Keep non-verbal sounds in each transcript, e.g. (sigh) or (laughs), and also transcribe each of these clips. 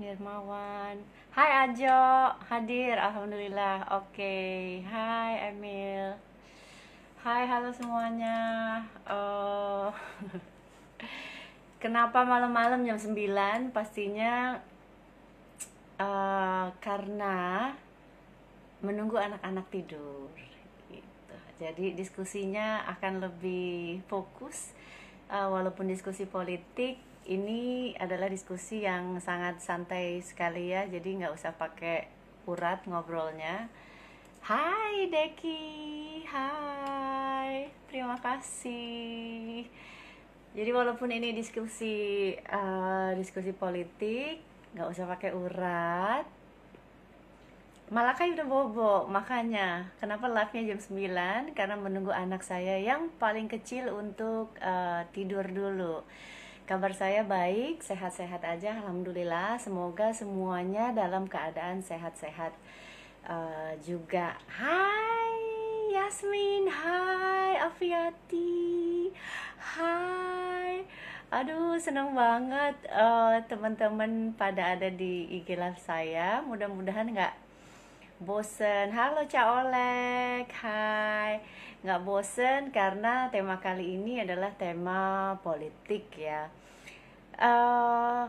Nirmawan. Hai Ajo, hadir, Alhamdulillah, oke. Hai Emil. Hai, halo semuanya. Uh, (laughs) Kenapa malam-malam jam 9? Pastinya uh, karena menunggu anak-anak tidur jadi diskusinya akan lebih fokus uh, walaupun diskusi politik ini adalah diskusi yang sangat santai sekali ya jadi nggak usah pakai urat ngobrolnya. Hai Deki. Hai. Terima kasih. Jadi walaupun ini diskusi uh, diskusi politik nggak usah pakai urat malah kayak udah bobo. Makanya kenapa live-nya jam 9 karena menunggu anak saya yang paling kecil untuk uh, tidur dulu kabar saya baik sehat-sehat aja alhamdulillah. Semoga semuanya dalam keadaan sehat-sehat. Uh, juga hai Yasmin hai Afiati hai. Aduh, seneng banget uh, teman-teman pada ada di IG live saya. Mudah-mudahan nggak bosen. Halo Cak Olek hai. Nggak bosen karena tema kali ini adalah tema politik ya uh,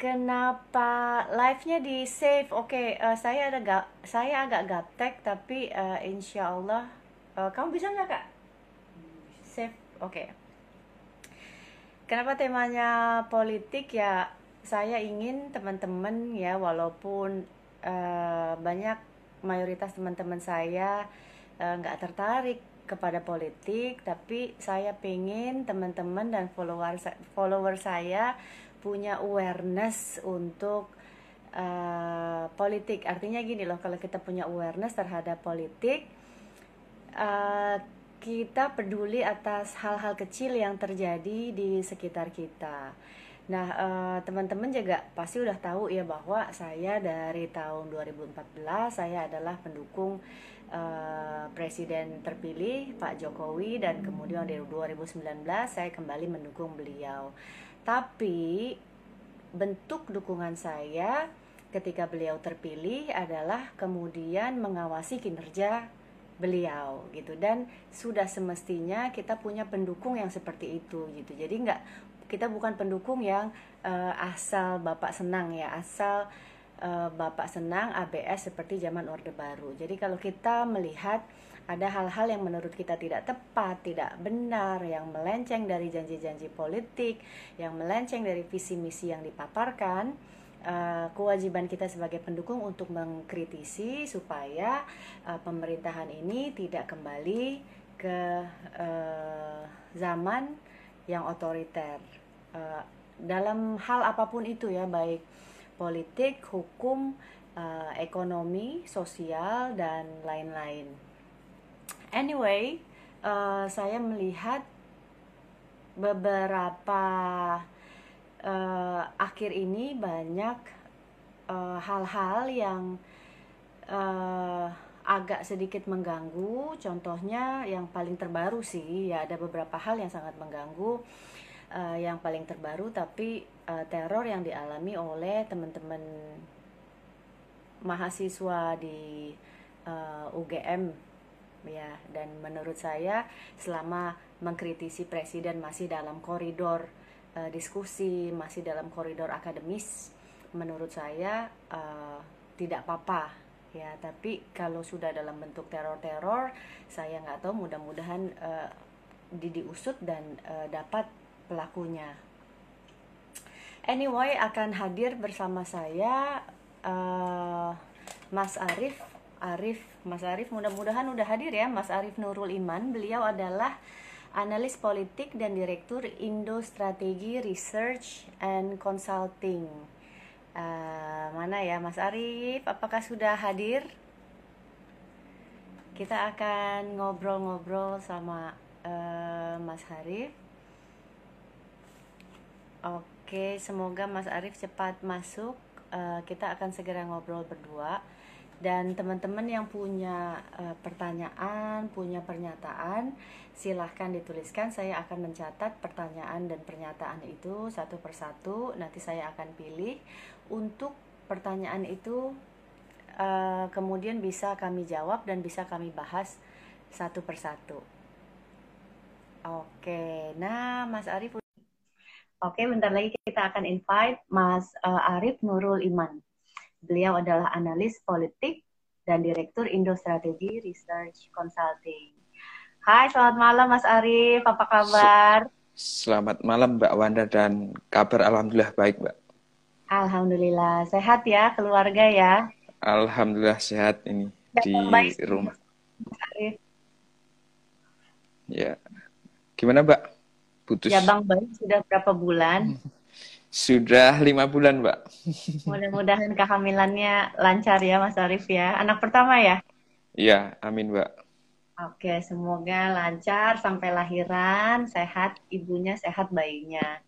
kenapa live-nya di save? Oke okay, uh, eh, saya ada gak saya agak gaptek tapi uh, insya Allah uh, kamu bisa nggak kak? Save oke. Okay. kenapa temanya politik? Ya saya ingin teman-teman ya walaupun uh, banyak mayoritas teman-teman saya eh, nggak uh, tertarik kepada politik tapi saya pengen teman-teman dan follower follower saya punya awareness untuk uh, politik. Artinya gini loh kalau kita punya awareness terhadap politik uh, kita peduli atas hal-hal kecil yang terjadi di sekitar kita. Nah, eh, teman-teman juga pasti udah tahu ya bahwa saya dari tahun 2014 saya adalah pendukung uh, presiden terpilih Pak Jokowi dan kemudian dari 2019 saya kembali mendukung beliau. Tapi bentuk dukungan saya ketika beliau terpilih adalah kemudian mengawasi kinerja beliau gitu dan sudah semestinya kita punya pendukung yang seperti itu gitu jadi nggak kita bukan pendukung yang uh, asal bapak senang ya asal uh, bapak senang ABS seperti zaman orde baru. Jadi kalau kita melihat ada hal-hal yang menurut kita tidak tepat, tidak benar, yang melenceng dari janji-janji politik, yang melenceng dari visi misi yang dipaparkan, uh, kewajiban kita sebagai pendukung untuk mengkritisi supaya uh, pemerintahan ini tidak kembali ke zaman yang otoriter. Dalam hal apa pun itu ya baik politik, hukum, uh, ekonomi, sosial dan lain-lain. Anyway, uh, saya melihat beberapa uh, akhir ini banyak hal-hal uh, yang uh, agak sedikit mengganggu. Contohnya yang paling terbaru sih ya ada beberapa hal yang sangat mengganggu. Uh, yang paling terbaru tapi uh, teror yang dialami oleh teman-teman mahasiswa di uh, UGM ya dan menurut saya selama mengkritisi presiden masih dalam koridor uh, diskusi masih dalam koridor akademis menurut saya uh, tidak apa-apa. Ya tapi kalau sudah dalam bentuk teror-teror saya nggak tahu mudah-mudahan uh, diusut dan uh, dapat pelakunya anyway akan hadir bersama saya uh, Mas Arif. Arif Mas Arif mudah-mudahan udah hadir ya. Mas Arif Nurul Iman beliau adalah analis politik dan direktur Indo Strategi Research and Consulting. Uh, mana ya Mas Arif? Apakah sudah hadir? Kita akan ngobrol-ngobrol sama uh, Mas Arif Oke semoga Mas Arif cepat masuk uh, kita akan segera ngobrol berdua Dan teman-teman yang punya uh, pertanyaan, punya pernyataan, silahkan dituliskan. Saya akan mencatat pertanyaan dan pernyataan itu satu persatu. Nanti saya akan pilih untuk pertanyaan itu uh, kemudian bisa kami jawab dan bisa kami bahas satu persatu. Oke, nah Mas Arif. Oke, bentar lagi kita akan invite Mas uh, Arif Nurul Iman. Beliau adalah analis politik dan Direktur Indo Strategi Research Consulting. Hai, selamat malam Mas Arif, apa kabar? Selamat malam Mbak Wanda dan kabar Alhamdulillah baik Mbak. Alhamdulillah, sehat ya keluarga ya? Alhamdulillah sehat ini ya, di baik. rumah. Mas Arif. Ya, gimana Mbak? Putus? Ya Bang baik sudah berapa bulan? (laughs) Sudah lima bulan, Mbak. Mudah-mudahan kehamilannya lancar ya, Mas Arif ya. Anak pertama ya? Iya, amin, Mbak. Oke, semoga lancar sampai lahiran, sehat ibunya, sehat bayinya.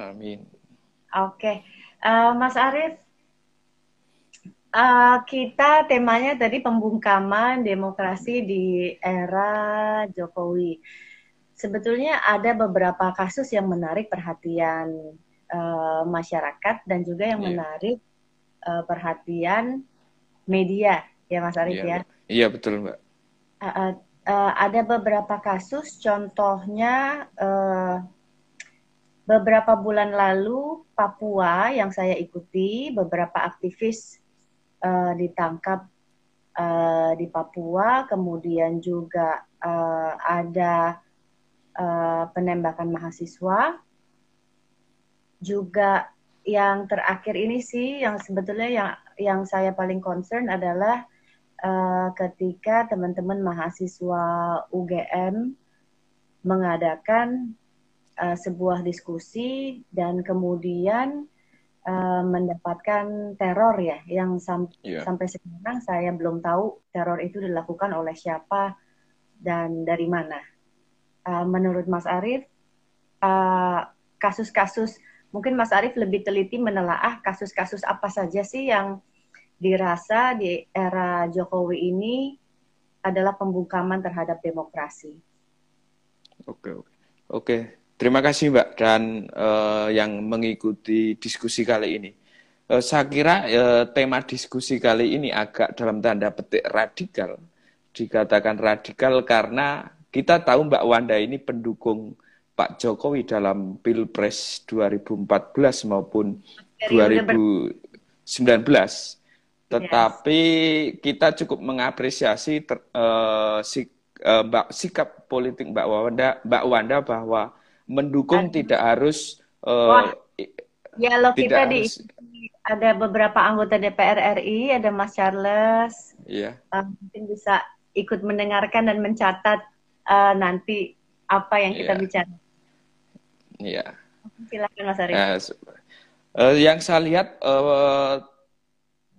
Amin. Oke, uh, Mas Arif, uh, kita temanya tadi pembungkaman demokrasi di era Jokowi. Sebetulnya ada beberapa kasus yang menarik perhatian uh, masyarakat dan juga yang yeah. menarik uh, perhatian media ya Mas Arif yeah, ya. Iya betul Mbak. Uh, uh, uh, ada beberapa kasus, contohnya uh, beberapa bulan lalu Papua yang saya ikuti beberapa aktivis uh, ditangkap uh, di Papua, kemudian juga uh, ada uh, penembakan mahasiswa juga yang terakhir ini sih yang sebetulnya yang yang saya paling concern adalah uh, ketika teman-teman mahasiswa UGM mengadakan uh, sebuah diskusi dan kemudian uh, mendapatkan teror ya yang sam yeah. sampai sekarang saya belum tahu teror itu dilakukan oleh siapa dan dari mana. Uh, menurut Mas Arief kasus-kasus uh, mungkin Mas Arief lebih teliti menelaah kasus-kasus apa saja sih yang dirasa di era Jokowi ini adalah pembungkaman terhadap demokrasi. Oke, oke. Oke, terima kasih Mbak dan uh, yang mengikuti diskusi kali ini. Uh, saya kira uh, tema diskusi kali ini agak dalam tanda petik radikal. Dikatakan radikal karena kita tahu Mbak Wanda ini pendukung Pak Jokowi dalam Pilpres 2014 maupun 2019. Tetapi yes. kita cukup mengapresiasi ter, uh, si, uh, mbak, sikap politik Mbak Wanda, Mbak Wanda bahwa mendukung Aduh. tidak harus uh, ya loh kita harus, di ada beberapa anggota DPR RI, ada Mas Charles. Iya. Uh, mungkin bisa ikut mendengarkan dan mencatat uh, nanti apa yang kita yeah. bicara. Iya. Silakan Mas Arif. Uh, uh, yang saya lihat, uh,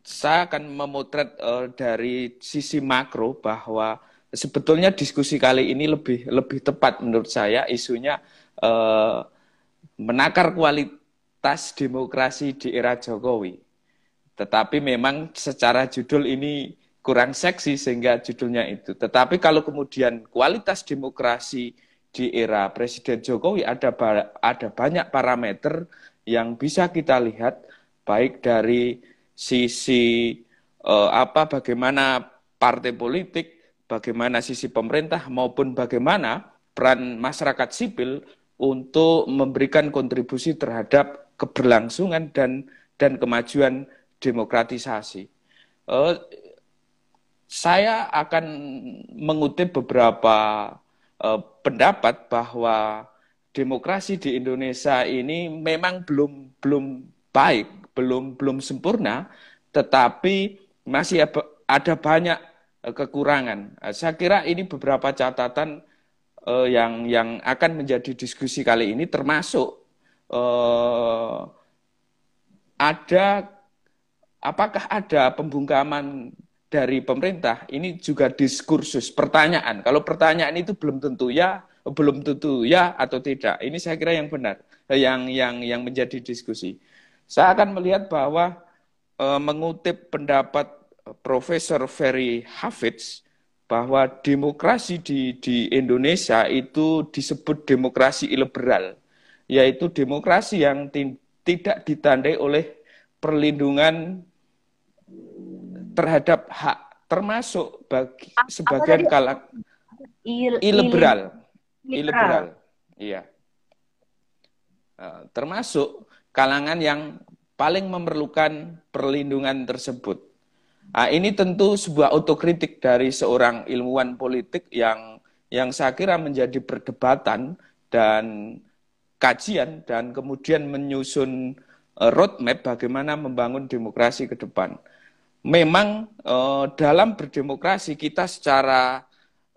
saya akan memotret uh, dari sisi makro bahwa sebetulnya diskusi kali ini lebih lebih tepat menurut saya isunya uh, menakar kualitas demokrasi di era Jokowi. Tetapi memang secara judul ini kurang seksi sehingga judulnya itu. Tetapi kalau kemudian kualitas demokrasi di era Presiden Jokowi ada ada banyak parameter yang bisa kita lihat baik dari sisi uh, apa bagaimana partai politik, bagaimana sisi pemerintah maupun bagaimana peran masyarakat sipil untuk memberikan kontribusi terhadap keberlangsungan dan dan kemajuan demokratisasi. Uh, saya akan mengutip beberapa uh, pendapat bahwa demokrasi di Indonesia ini memang belum belum baik, belum belum sempurna, tetapi masih ada banyak uh, kekurangan. Uh, saya kira ini beberapa catatan uh, yang yang akan menjadi diskusi kali ini termasuk uh, ada apakah ada pembungkaman dari pemerintah ini juga diskursus pertanyaan. Kalau pertanyaan itu belum tentu ya, belum tentu ya atau tidak. Ini saya kira yang benar, yang yang yang menjadi diskusi. Saya akan melihat bahwa e, mengutip pendapat e, Profesor Ferry Hafidz bahwa demokrasi di, di Indonesia itu disebut demokrasi liberal, yaitu demokrasi yang tidak ditandai oleh perlindungan terhadap hak termasuk bagi sebagian kalangan iliberal iliberal iya. Uh, termasuk kalangan yang paling memerlukan perlindungan tersebut. Nah, ini tentu sebuah otokritik dari seorang ilmuwan politik yang yang saya kira menjadi perdebatan dan kajian dan kemudian menyusun Eh, roadmap bagaimana membangun demokrasi ke depan. Memang eh, dalam berdemokrasi kita secara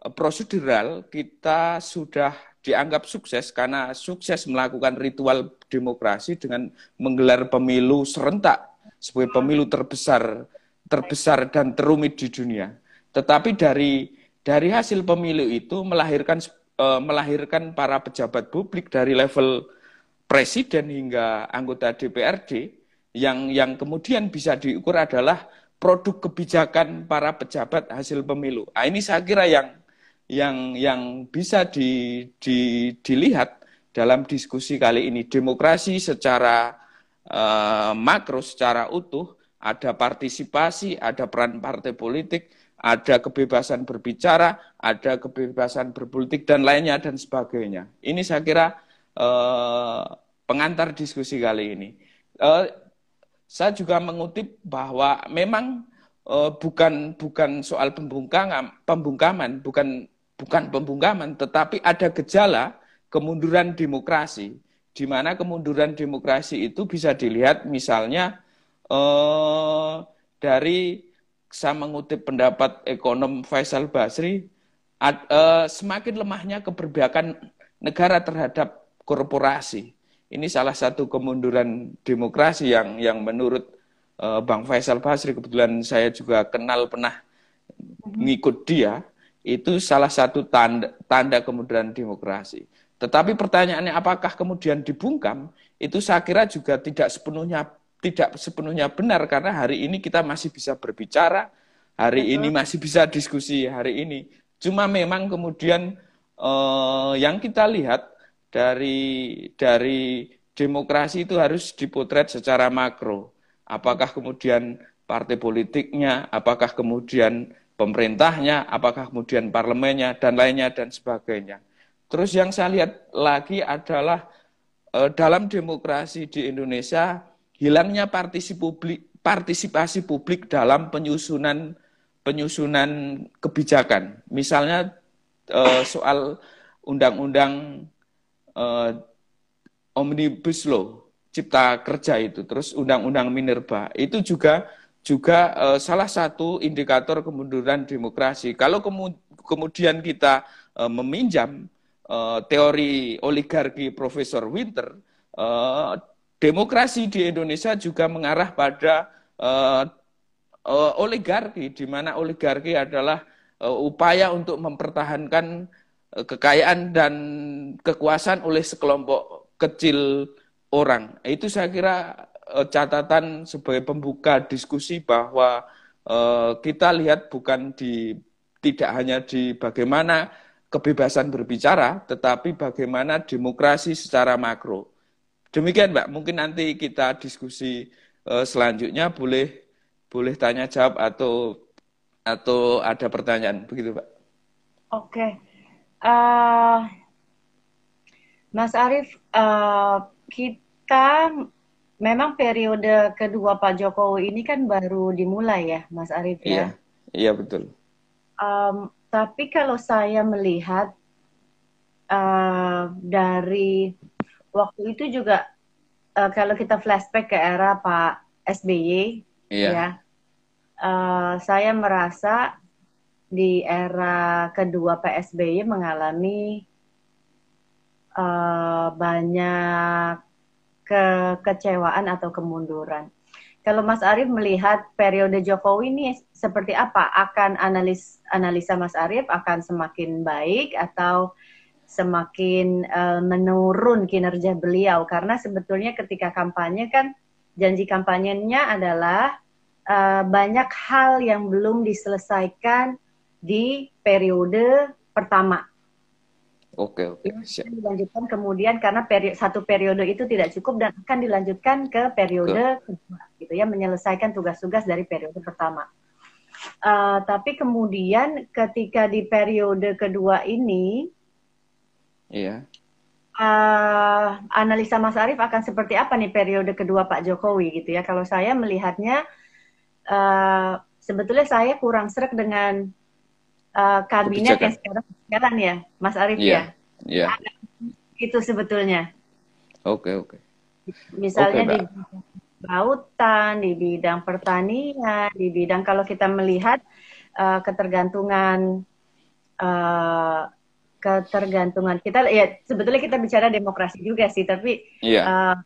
eh, prosedural kita sudah dianggap sukses karena sukses melakukan ritual demokrasi dengan menggelar pemilu serentak sebagai pemilu terbesar terbesar dan terumit di dunia. Tetapi dari dari hasil pemilu itu melahirkan melahirkan para pejabat publik dari level presiden hingga anggota DPRD yang yang kemudian bisa diukur adalah produk kebijakan para pejabat hasil pemilu. Nah, ini saya kira yang yang yang bisa di, di, dilihat dalam diskusi kali ini demokrasi secara uh, makro secara utuh ada partisipasi, ada peran partai politik, ada kebebasan berbicara, ada kebebasan berpolitik dan lainnya dan sebagainya. Ini saya kira uh, pengantar diskusi kali ini. Uh, saya juga mengutip bahwa memang uh, bukan bukan soal pembungkaman, pembungkaman, bukan bukan pembungkaman, tetapi ada gejala kemunduran demokrasi, di mana kemunduran demokrasi itu bisa dilihat misalnya uh, dari saya mengutip pendapat ekonom Faisal Basri, ad, uh, semakin lemahnya keberpihakan negara terhadap korporasi. Ini salah satu kemunduran demokrasi yang yang menurut uh, Bang Faisal Basri kebetulan saya juga kenal pernah ngikut dia itu salah satu tanda tanda kemunduran demokrasi. Tetapi pertanyaannya apakah kemudian dibungkam itu saya kira juga tidak sepenuhnya tidak sepenuhnya benar karena hari ini kita masih bisa berbicara, hari Betul. ini masih bisa diskusi hari ini. Cuma memang kemudian eh, yang kita lihat dari dari demokrasi itu harus dipotret secara makro. Apakah kemudian partai politiknya, apakah kemudian pemerintahnya, apakah kemudian parlemennya dan lainnya dan sebagainya. Terus yang saya lihat lagi adalah eh, dalam demokrasi di Indonesia hilangnya partisipasi publik, partisipasi publik dalam penyusunan penyusunan kebijakan. Misalnya eh, soal undang-undang uh, omnibus law cipta kerja itu terus undang-undang minerba. Itu juga juga uh, salah satu indikator kemunduran demokrasi. Kalau kemu kemudian kita uh, meminjam uh, teori oligarki Profesor Winter uh, demokrasi di Indonesia juga mengarah pada uh, oligarki di mana oligarki adalah upaya untuk mempertahankan kekayaan dan kekuasaan oleh sekelompok kecil orang. Itu saya kira eh, catatan sebagai pembuka diskusi bahwa eh, kita lihat bukan di tidak hanya di bagaimana kebebasan berbicara, tetapi bagaimana demokrasi secara makro. Demikian, Mbak. Mungkin nanti kita diskusi selanjutnya boleh boleh tanya jawab atau atau ada pertanyaan begitu, Pak. Oke. Uh, Mas Arief, uh, kita memang periode kedua Pak Jokowi ini kan baru dimulai ya, Mas Arief ya. Iya, iya betul. Um, tapi kalau saya melihat uh, dari waktu itu juga uh, kalau kita flashback ke era Pak SBY, iya. ya, uh, saya merasa di era kedua PSBY mengalami uh, banyak kekecewaan atau kemunduran. Kalau Mas Arief melihat periode Jokowi ini seperti apa? Akan analis analisa Mas Arief akan semakin baik atau semakin uh, menurun kinerja beliau? Karena sebetulnya ketika kampanye kan janji kampanyenya adalah uh, banyak hal yang belum diselesaikan di periode pertama. Oke, oke. Siap. Dilanjutkan kemudian karena peri satu periode itu tidak cukup dan akan dilanjutkan ke periode ke. kedua, gitu ya, menyelesaikan tugas-tugas dari periode pertama. Uh, tapi kemudian ketika di periode kedua ini, iya. Uh, analisa Mas Arief akan seperti apa nih periode kedua Pak Jokowi gitu ya? Kalau saya melihatnya, uh, sebetulnya saya kurang serak dengan uh, kabinet yang sekarang sekarang ya, Mas Arief yeah. ya. Iya. Yeah. Itu sebetulnya. Oke okay, oke. Okay. Misalnya okay, di lautan, di bidang pertanian, di bidang kalau kita melihat uh, ketergantungan uh, ketergantungan kita ya sebetulnya kita bicara demokrasi juga sih tapi yeah. Iya. uh,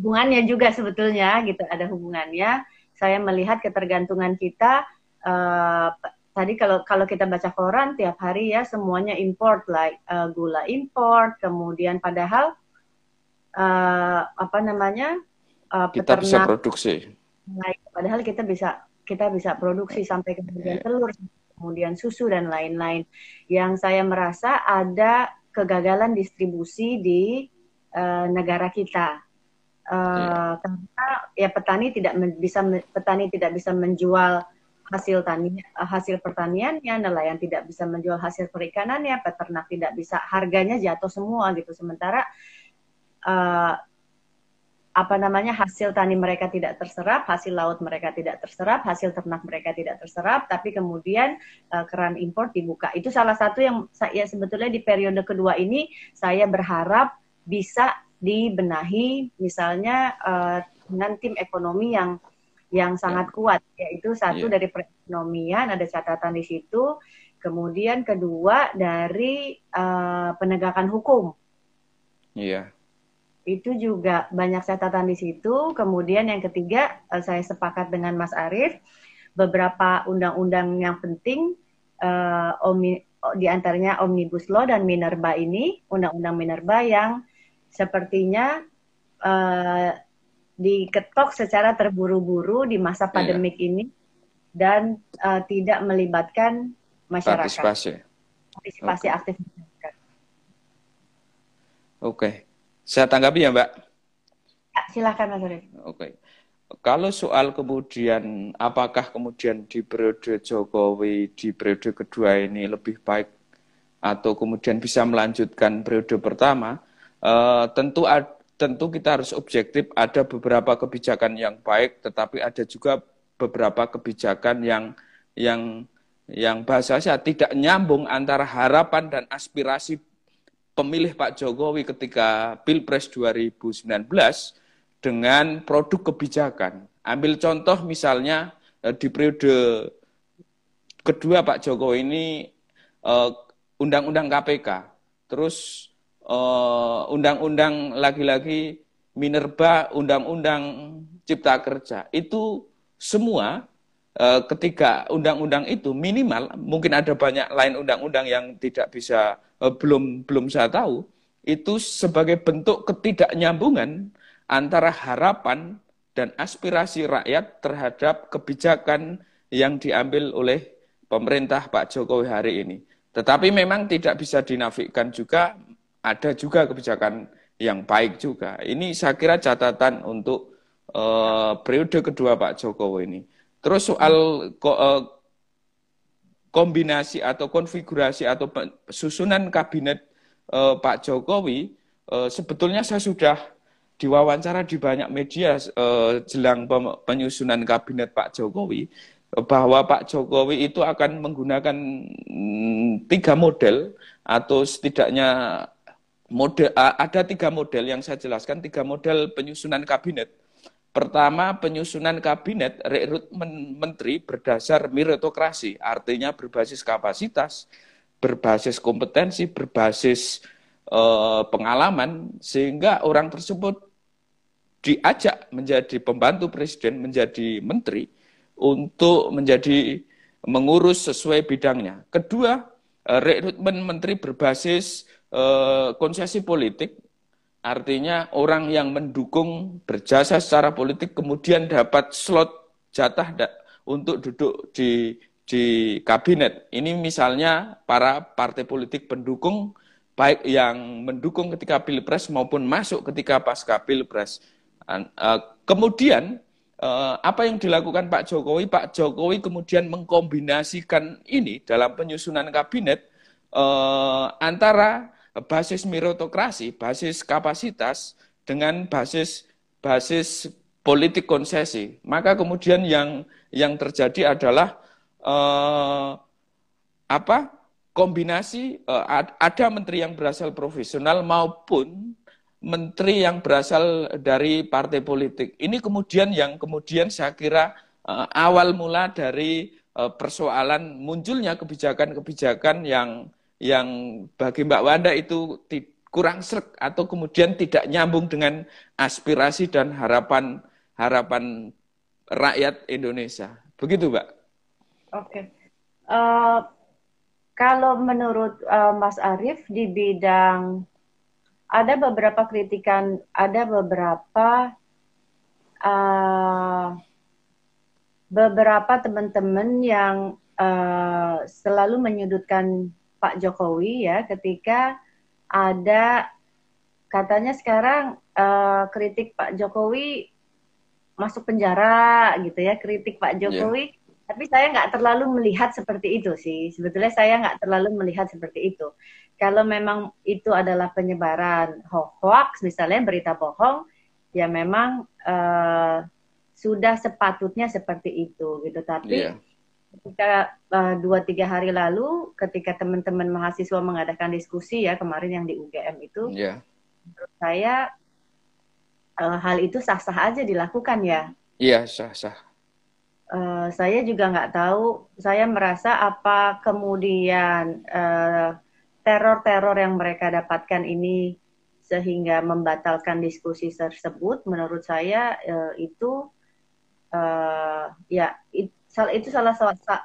hubungannya juga sebetulnya gitu ada hubungannya saya melihat ketergantungan kita uh, tadi kalau kalau kita baca koran tiap hari ya semuanya import like uh, gula import kemudian padahal uh, apa namanya uh, kita peternak, bisa produksi like, padahal kita bisa kita bisa produksi sampai kemudian yeah. telur kemudian susu dan lain-lain yang saya merasa ada kegagalan distribusi di uh, negara kita uh, yeah. karena ya petani tidak bisa petani tidak bisa menjual hasil tani hasil pertaniannya, nelayan tidak bisa menjual hasil perikanannya, peternak tidak bisa harganya jatuh semua gitu. Sementara uh, apa namanya hasil tani mereka tidak terserap, hasil laut mereka tidak terserap, hasil ternak mereka tidak terserap, tapi kemudian uh, keran impor dibuka. Itu salah satu yang saya sebetulnya di periode kedua ini saya berharap bisa dibenahi, misalnya uh, dengan tim ekonomi yang yang sangat ya. kuat yaitu satu yeah. dari perekonomian ada catatan di situ kemudian kedua dari uh, penegakan hukum iya yeah. itu juga banyak catatan di situ kemudian yang ketiga uh, saya sepakat dengan Mas Arief beberapa undang-undang yang penting uh, di antaranya omnibus law dan minerba ini undang-undang minerba yang sepertinya uh, diketok secara terburu-buru di masa iya. pandemik iya. ini dan uh, tidak melibatkan masyarakat. Partisipasi. Partisipasi okay. aktif masyarakat. Oke, okay. saya tanggapi ya Mbak. Ya, silakan Mas Oke. Okay. Kalau soal kemudian apakah kemudian di periode Jokowi di periode kedua ini lebih baik atau kemudian bisa melanjutkan periode pertama, uh, tentu ada tentu kita harus objektif, ada beberapa kebijakan yang baik, tetapi ada juga beberapa kebijakan yang yang yang bahasa saya tidak nyambung antara harapan dan aspirasi pemilih Pak Jokowi ketika Pilpres 2019 dengan produk kebijakan. Ambil contoh misalnya eh, di periode kedua Pak Jokowi ini eh, undang-undang KPK, terus undang-undang lagi-lagi Minerba, undang-undang Cipta Kerja itu semua uh, ketika undang-undang itu minimal mungkin ada banyak lain undang-undang yang tidak bisa uh, belum belum saya tahu itu sebagai bentuk ketidaknyambungan antara harapan dan aspirasi rakyat terhadap kebijakan yang diambil oleh pemerintah Pak Jokowi hari ini. Tetapi memang tidak bisa dinafikan juga ada juga kebijakan yang baik juga. Ini saya kira catatan untuk uh, periode kedua Pak Jokowi ini. Terus soal ko, uh, kombinasi atau konfigurasi atau susunan kabinet uh, Pak Jokowi, uh, sebetulnya saya sudah diwawancara di banyak media uh, jelang penyusunan kabinet Pak Jokowi bahwa Pak Jokowi itu akan menggunakan mm, tiga model atau setidaknya model ada tiga model yang saya jelaskan tiga model penyusunan kabinet. Pertama penyusunan kabinet rekrutmen menteri berdasar meritokrasi artinya berbasis kapasitas berbasis kompetensi berbasis eh, pengalaman sehingga orang tersebut diajak menjadi pembantu presiden menjadi menteri untuk menjadi mengurus sesuai bidangnya. Kedua eh, rekrutmen menteri berbasis eh, konsesi politik, artinya orang yang mendukung berjasa secara politik kemudian dapat slot jatah untuk duduk di di kabinet. Ini misalnya para partai politik pendukung baik yang mendukung ketika pilpres maupun masuk ketika pasca pilpres. Eh, kemudian eh, apa yang dilakukan Pak Jokowi? Pak Jokowi kemudian mengkombinasikan ini dalam penyusunan kabinet antara basis meritokrasi, basis kapasitas dengan basis basis politik konsesi. Maka kemudian yang yang terjadi adalah uh, apa kombinasi uh, ada menteri yang berasal profesional maupun menteri yang berasal dari partai politik. Ini kemudian yang kemudian saya kira uh, awal mula dari uh, persoalan munculnya kebijakan-kebijakan yang yang bagi Mbak Wanda itu kurang serk atau kemudian tidak nyambung dengan aspirasi dan harapan harapan rakyat Indonesia. Begitu, Mbak. Oke. Okay. Uh, eh, kalau menurut uh, Mas Arief di bidang ada beberapa kritikan, ada beberapa uh, beberapa teman-teman yang uh, selalu menyudutkan Pak Jokowi ya ketika ada katanya sekarang uh, kritik Pak Jokowi masuk penjara gitu ya kritik Pak iya. Jokowi yeah tapi saya nggak terlalu melihat seperti itu sih. Sebetulnya saya nggak terlalu melihat seperti itu. Kalau memang itu adalah penyebaran hoax, misalnya berita bohong, ya memang uh, sudah sepatutnya seperti itu gitu. Tapi yeah. Ketika uh, dua tiga hari lalu, ketika teman-teman mahasiswa mengadakan diskusi ya kemarin yang di UGM itu, yeah. menurut saya uh, hal itu sah-sah aja dilakukan ya. Iya yeah, sah-sah uh, saya juga nggak tahu. Saya merasa apa kemudian teror teror-teror yang mereka dapatkan ini sehingga membatalkan diskusi tersebut. Menurut saya uh, itu uh, ya it, itu salah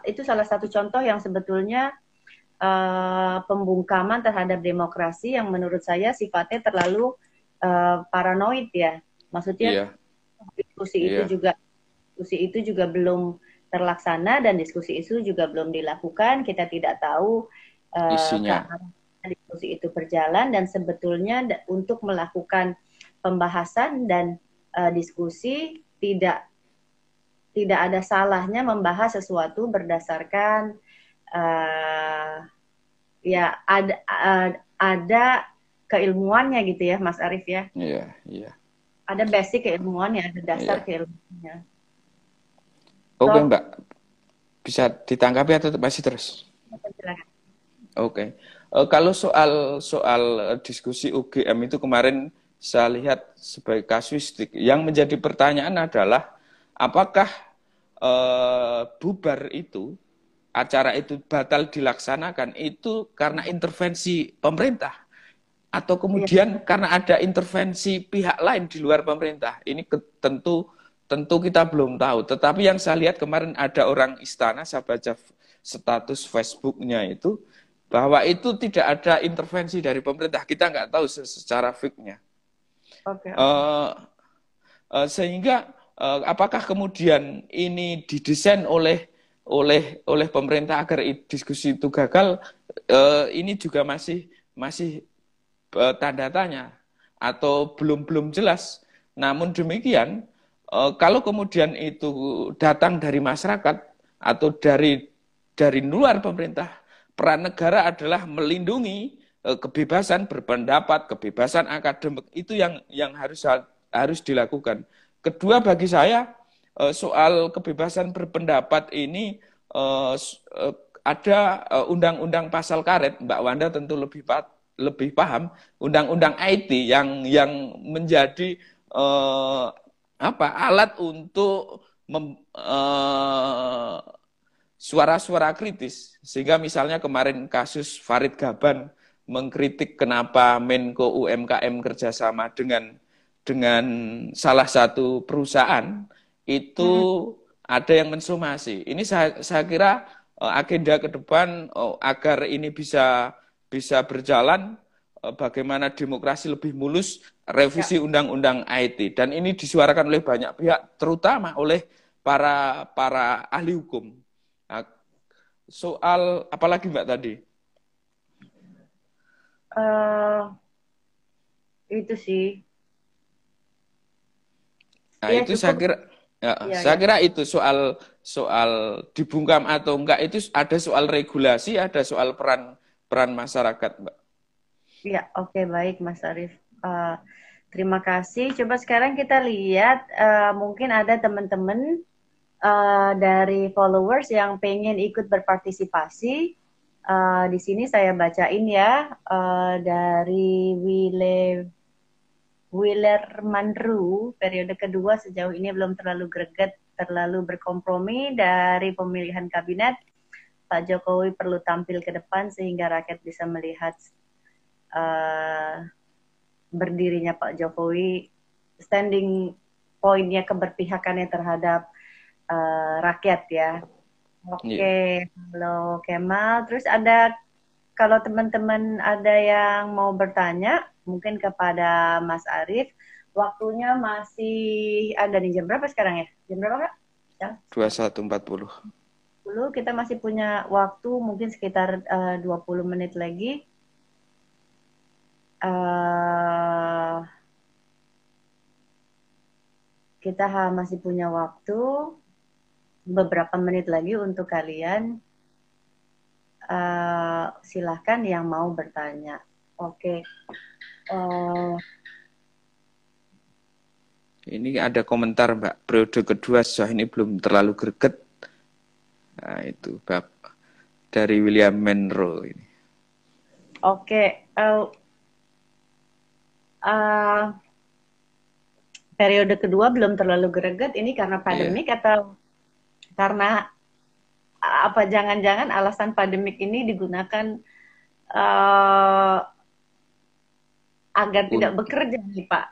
itu salah satu contoh yang sebetulnya uh, pembungkaman terhadap demokrasi yang menurut saya sifatnya terlalu uh, paranoid ya. Maksudnya yeah. diskusi yeah. itu iya. juga diskusi itu juga belum terlaksana dan diskusi itu juga belum dilakukan. Kita tidak tahu uh, isinya. diskusi itu berjalan dan sebetulnya untuk melakukan pembahasan dan uh, diskusi tidak tidak ada salahnya membahas sesuatu berdasarkan uh, ya ada uh, ada keilmuannya gitu ya Mas Arief ya. Iya, iya. Ada basic keilmuannya, ada dasar yeah. keilmuannya. Oke okay, Mbak, bisa ditanggapi atau masih terus? Oke, okay. uh, eh, kalau soal soal diskusi UGM itu kemarin saya lihat sebagai kasuistik. Yang menjadi pertanyaan adalah apakah uh, bubar itu acara itu batal dilaksanakan itu karena intervensi pemerintah atau kemudian ya. karena ada intervensi pihak lain di luar pemerintah. Ini tentu tentu kita belum tahu. Tetapi yang saya lihat kemarin ada orang istana, saya baca status Facebooknya itu, bahwa itu tidak ada intervensi dari pemerintah. Kita nggak tahu secara fiknya. Okay. Uh, uh, eh, sehingga apakah kemudian ini didesain oleh oleh oleh pemerintah agar diskusi itu gagal? Uh, ini juga masih masih uh, tanda tanya atau belum belum jelas. Namun demikian Eh, kalau kemudian itu datang dari masyarakat atau dari dari luar pemerintah, peran negara adalah melindungi eh, kebebasan berpendapat, kebebasan akademik itu yang yang harus harus dilakukan. Kedua bagi saya eh, soal kebebasan berpendapat ini ada undang-undang pasal karet, Mbak Wanda tentu lebih lebih paham undang-undang IT yang yang menjadi apa alat untuk suara-suara kritis. Sehingga misalnya kemarin kasus Farid Gaban mengkritik kenapa Menko UMKM kerjasama dengan dengan salah satu perusahaan itu hmm. ada yang mensomasi. Ini saya, saya kira uh, agenda ke depan uh, agar ini bisa bisa berjalan uh, bagaimana demokrasi lebih mulus revisi ya. undang-undang IT dan ini disuarakan oleh banyak pihak terutama oleh para para ahli hukum. Nah, soal apalagi Mbak tadi? Uh, itu sih. Nah, ya, itu cukup. saya kira ya, ya saya ya. kira itu soal soal dibungkam atau enggak itu ada soal regulasi, ada soal peran peran masyarakat, Mbak. Ya, oke okay, baik Mas Arief. Uh, terima kasih. Coba sekarang kita lihat uh, mungkin ada teman-teman uh, dari followers yang pengen ikut berpartisipasi. Uh, di sini saya bacain ya uh, dari Wile Willer Manru periode kedua sejauh ini belum terlalu greget, terlalu berkompromi dari pemilihan kabinet. Pak Jokowi perlu tampil ke depan sehingga rakyat bisa melihat uh, berdirinya Pak Jokowi, standing poinnya keberpihakannya terhadap uh, rakyat ya. Oke, okay. Iya. yeah. halo Kemal. Terus ada kalau teman-teman ada yang mau bertanya, mungkin kepada Mas Arief, waktunya masih ada di jam berapa sekarang ya? Jam berapa kak? Ya. 21.40. Dulu kita masih punya waktu mungkin sekitar eh, uh, 20 menit lagi. Uh, kita masih punya waktu beberapa menit lagi untuk kalian. Uh, silahkan yang mau bertanya. Oke. Okay. Uh, eh, ini ada komentar Mbak, periode kedua sejauh ini belum terlalu greget. Nah, itu Bab dari William Menro ini. Oke. Okay. Uh, uh, periode kedua belum terlalu greget ini karena pandemik yeah. atau karena apa jangan-jangan alasan pandemik ini digunakan uh, agar tidak bekerja nih Pak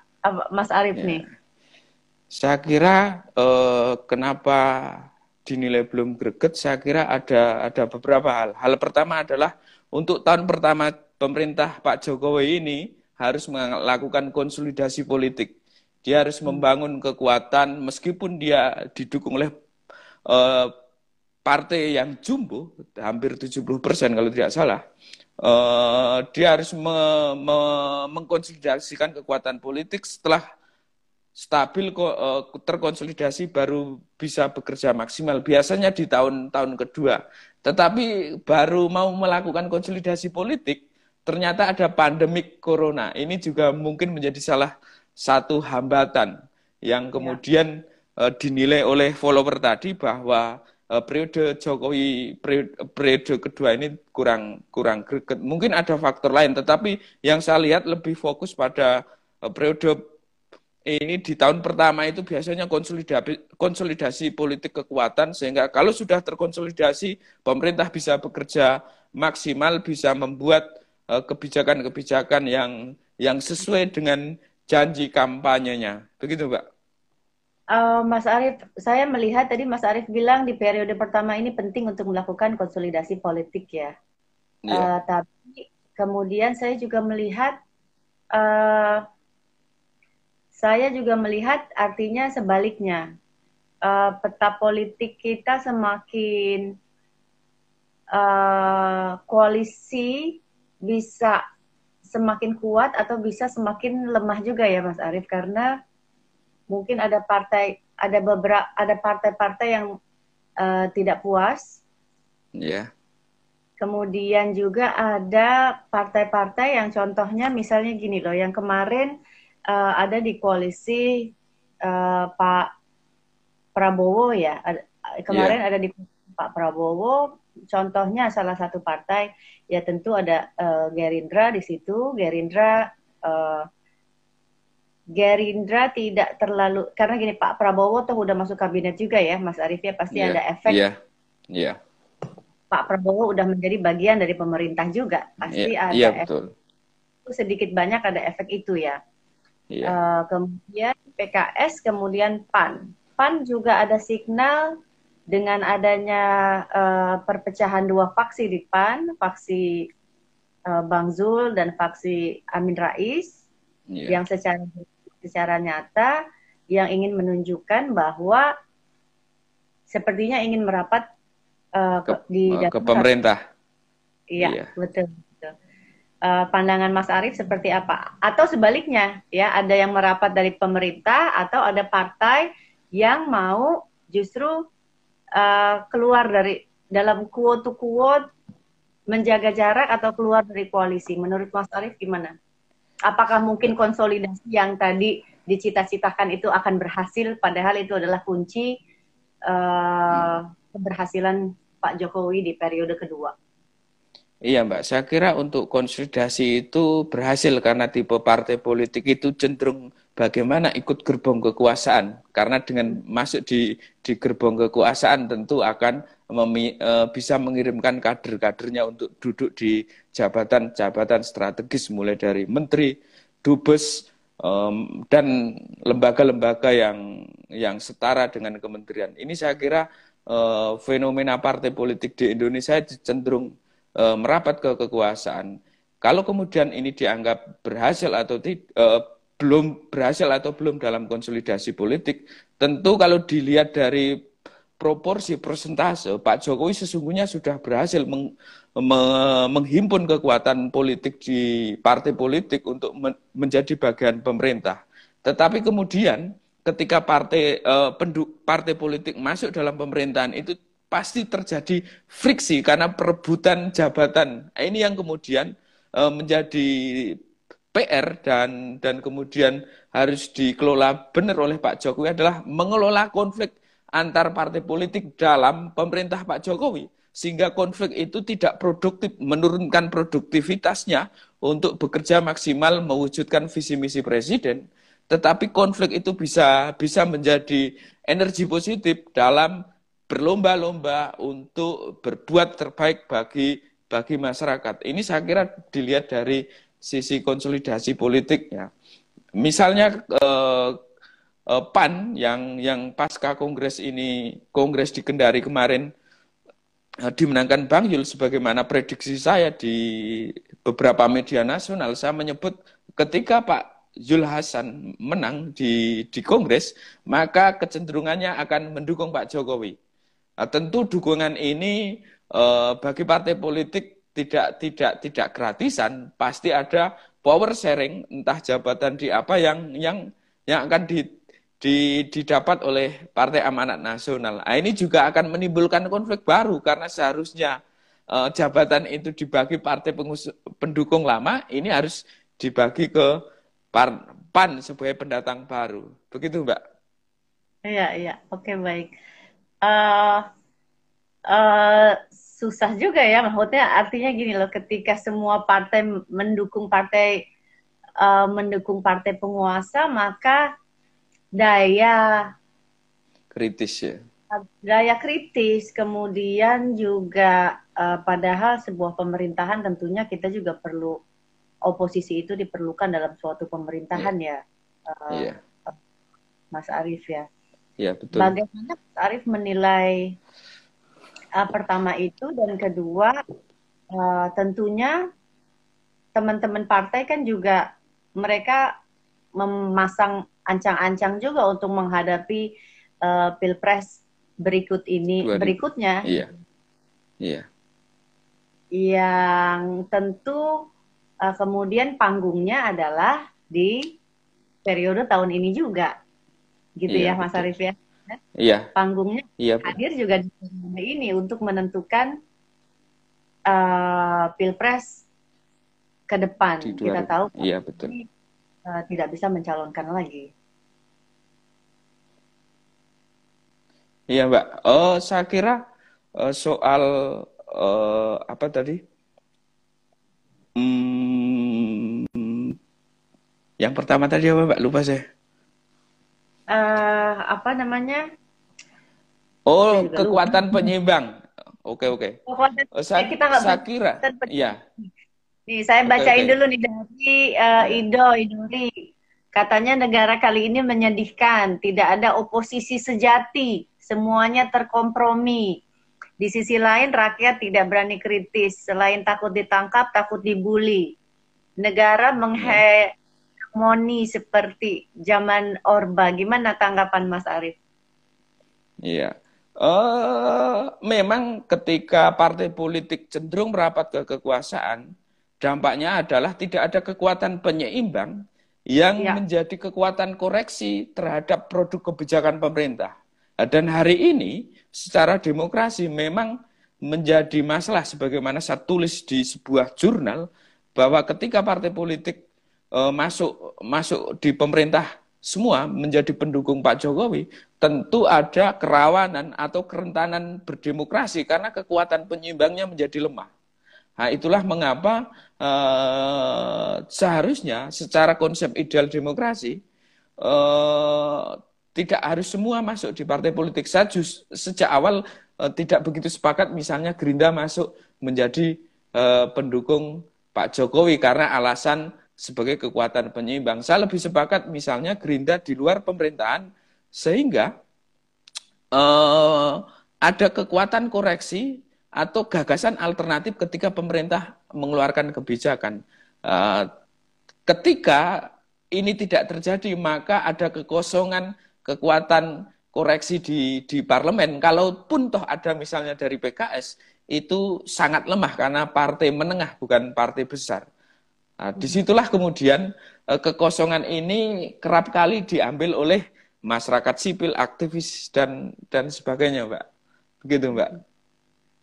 Mas Arief ya. nih? Saya kira uh, kenapa dinilai belum greget, saya kira ada ada beberapa hal. Hal pertama adalah untuk tahun pertama pemerintah Pak Jokowi ini harus melakukan konsolidasi politik. Dia harus hmm. membangun kekuatan meskipun dia didukung oleh uh, partai yang jumbo, hampir 70 persen kalau tidak salah, uh, dia harus me, me, mengkonsolidasikan kekuatan politik setelah stabil uh, terkonsolidasi baru bisa bekerja maksimal. Biasanya di tahun-tahun kedua. Tetapi baru mau melakukan konsolidasi politik, ternyata ada pandemik corona. Ini juga mungkin menjadi salah satu hambatan yang ya. kemudian ya uh, dinilai oleh follower tadi bahwa uh, periode Jokowi periode, periode kedua ini kurang kurang greget. Mungkin ada faktor lain, tetapi yang saya lihat lebih fokus pada uh, periode ini di tahun pertama itu biasanya konsolidasi, konsolidasi politik kekuatan sehingga kalau sudah terkonsolidasi pemerintah bisa bekerja maksimal bisa membuat kebijakan-kebijakan uh, yang yang sesuai dengan janji kampanyenya. Begitu, Mbak. Uh, Mas Arief, saya melihat tadi Mas Arief bilang di periode pertama ini penting untuk melakukan konsolidasi politik ya. Yeah. Iya. Uh, tapi kemudian saya juga melihat, uh, saya juga melihat artinya sebaliknya. Uh, peta politik kita semakin uh, koalisi bisa semakin kuat atau bisa semakin lemah juga ya Mas Arief karena mungkin ada partai ada beberapa ada partai-partai yang uh, tidak puas. Iya. Yeah. Kemudian juga ada partai-partai yang contohnya misalnya gini loh, yang kemarin uh, ada di koalisi uh, Pak Prabowo ya, kemarin yeah. ada di Pak Prabowo. Contohnya salah satu partai ya tentu ada uh, Gerindra di situ. Gerindra uh, Gerindra tidak terlalu karena gini Pak Prabowo tuh udah masuk kabinet juga ya Mas Arief ya pasti yeah, ada efek. Iya. Yeah, iya. Yeah. Pak Prabowo udah menjadi bagian dari pemerintah juga pasti yeah, ada yeah, efek. Betul. Sedikit banyak ada efek itu ya. Yeah. Iya. Uh, kemudian PKS kemudian PAN. PAN juga ada signal dengan adanya uh, perpecahan dua faksi di PAN, faksi uh, Bang Zul dan faksi Amin Rais yeah. yang secara secara nyata yang ingin menunjukkan bahwa sepertinya ingin merapat uh, ke, di ke pemerintah. Iya, iya. betul. betul. Uh, pandangan Mas Arief seperti apa? Atau sebaliknya, ya ada yang merapat dari pemerintah atau ada partai yang mau justru uh, keluar dari dalam quote to quote menjaga jarak atau keluar dari koalisi. Menurut Mas Arief gimana? Apakah mungkin konsolidasi yang tadi dicita-citakan itu akan berhasil, padahal itu adalah kunci uh, keberhasilan Pak Jokowi di periode kedua? Iya Mbak, saya kira untuk konsolidasi itu berhasil karena tipe partai politik itu cenderung bagaimana ikut gerbong kekuasaan. Karena dengan masuk di, di gerbong kekuasaan tentu akan memi, e, bisa mengirimkan kader-kadernya untuk duduk di jabatan-jabatan strategis mulai dari menteri, dubes, e, dan lembaga-lembaga yang yang setara dengan kementerian. Ini saya kira e, fenomena partai politik di Indonesia cenderung e, merapat ke kekuasaan. Kalau kemudian ini dianggap berhasil atau tidak, e, belum berhasil atau belum dalam konsolidasi politik, tentu kalau dilihat dari proporsi persentase, Pak Jokowi sesungguhnya sudah berhasil meng, me, menghimpun kekuatan politik di partai politik untuk men, menjadi bagian pemerintah. Tetapi kemudian ketika partai eh, penduk, partai politik masuk dalam pemerintahan itu pasti terjadi friksi karena perebutan jabatan. Ini yang kemudian uh, menjadi PR dan dan kemudian harus dikelola benar oleh Pak Jokowi adalah mengelola konflik antar partai politik dalam pemerintah Pak Jokowi sehingga konflik itu tidak produktif menurunkan produktivitasnya untuk bekerja maksimal mewujudkan visi misi presiden tetapi konflik itu bisa bisa menjadi energi positif dalam berlomba-lomba untuk berbuat terbaik bagi bagi masyarakat. Ini saya kira dilihat dari sisi konsolidasi politiknya. Misalnya eh, eh, PAN yang yang pasca kongres ini kongres di Kendari kemarin eh, dimenangkan Bang Yul sebagaimana prediksi saya di beberapa media nasional saya menyebut ketika Pak Yul Hasan menang di di kongres maka kecenderungannya akan mendukung Pak Jokowi Nah, tentu dukungan ini eh, bagi partai politik tidak tidak tidak gratisan, pasti ada power sharing entah jabatan di apa yang yang yang akan di, di, didapat oleh Partai Amanat Nasional. Nah, ini juga akan menimbulkan konflik baru karena seharusnya eh, jabatan itu dibagi partai pengus, pendukung lama, ini harus dibagi ke PAN sebagai pendatang baru. Begitu, Mbak? Iya, iya. Oke, baik uh, uh, susah juga ya maksudnya artinya gini loh ketika semua partai mendukung partai uh, mendukung partai penguasa maka daya kritis ya daya kritis kemudian juga uh, padahal sebuah pemerintahan tentunya kita juga perlu oposisi itu diperlukan dalam suatu pemerintahan yeah. ya uh, yeah. Mas Arief ya Ya, betul. Bagaimana Mas Arief menilai uh, pertama itu dan kedua uh, tentunya teman-teman partai kan juga mereka memasang ancang-ancang juga untuk menghadapi uh, pilpres berikut ini berikutnya. Iya. Iya. Yang tentu uh, kemudian panggungnya adalah di periode tahun ini juga gitu iya, ya Mas Arif ya. Iya. Panggungnya iya, hadir juga di ini untuk menentukan uh, pilpres ke depan. Kita tahu iya, betul. Uh, tidak bisa mencalonkan lagi. Iya Mbak. Oh saya kira uh, soal uh, apa tadi? Hmm, yang pertama tadi apa Mbak? Lupa saya uh, apa namanya? Oh, kekuatan lupa. penyeimbang. Oke, oke. Kekuatan oh, saya, kita saya kira. Iya. Nih, saya bacain okay, okay. dulu nih dari uh, Ido Iduri. Katanya negara kali ini menyedihkan, tidak ada oposisi sejati, semuanya terkompromi. Di sisi lain rakyat tidak berani kritis, selain takut ditangkap, takut dibully. Negara menghe harmoni seperti zaman Orba. Gimana tanggapan Mas Arief? Iya. Uh, memang ketika partai politik cenderung merapat ke kekuasaan, dampaknya adalah tidak ada kekuatan penyeimbang yang ya. menjadi kekuatan koreksi terhadap produk kebijakan pemerintah. Dan hari ini secara demokrasi memang menjadi masalah sebagaimana saya tulis di sebuah jurnal bahwa ketika partai politik masuk masuk di pemerintah semua menjadi pendukung Pak Jokowi, tentu ada kerawanan atau kerentanan berdemokrasi karena kekuatan penyeimbangnya menjadi lemah. Nah, itulah mengapa eh, seharusnya secara konsep ideal demokrasi eh, tidak harus semua masuk di partai politik. Just, sejak awal eh, tidak begitu sepakat misalnya Gerindra masuk menjadi eh, pendukung Pak Jokowi karena alasan sebagai kekuatan penyeimbang. Saya lebih sepakat misalnya Gerindra di luar pemerintahan sehingga uh, ada kekuatan koreksi atau gagasan alternatif ketika pemerintah mengeluarkan kebijakan. Uh, ketika ini tidak terjadi maka ada kekosongan kekuatan koreksi di di parlemen. Kalaupun toh ada misalnya dari PKS itu sangat lemah karena partai menengah bukan partai besar. Nah, di situlah kemudian eh, kekosongan ini kerap kali diambil oleh masyarakat sipil, aktivis dan dan sebagainya, Mbak. Begitu, Mbak.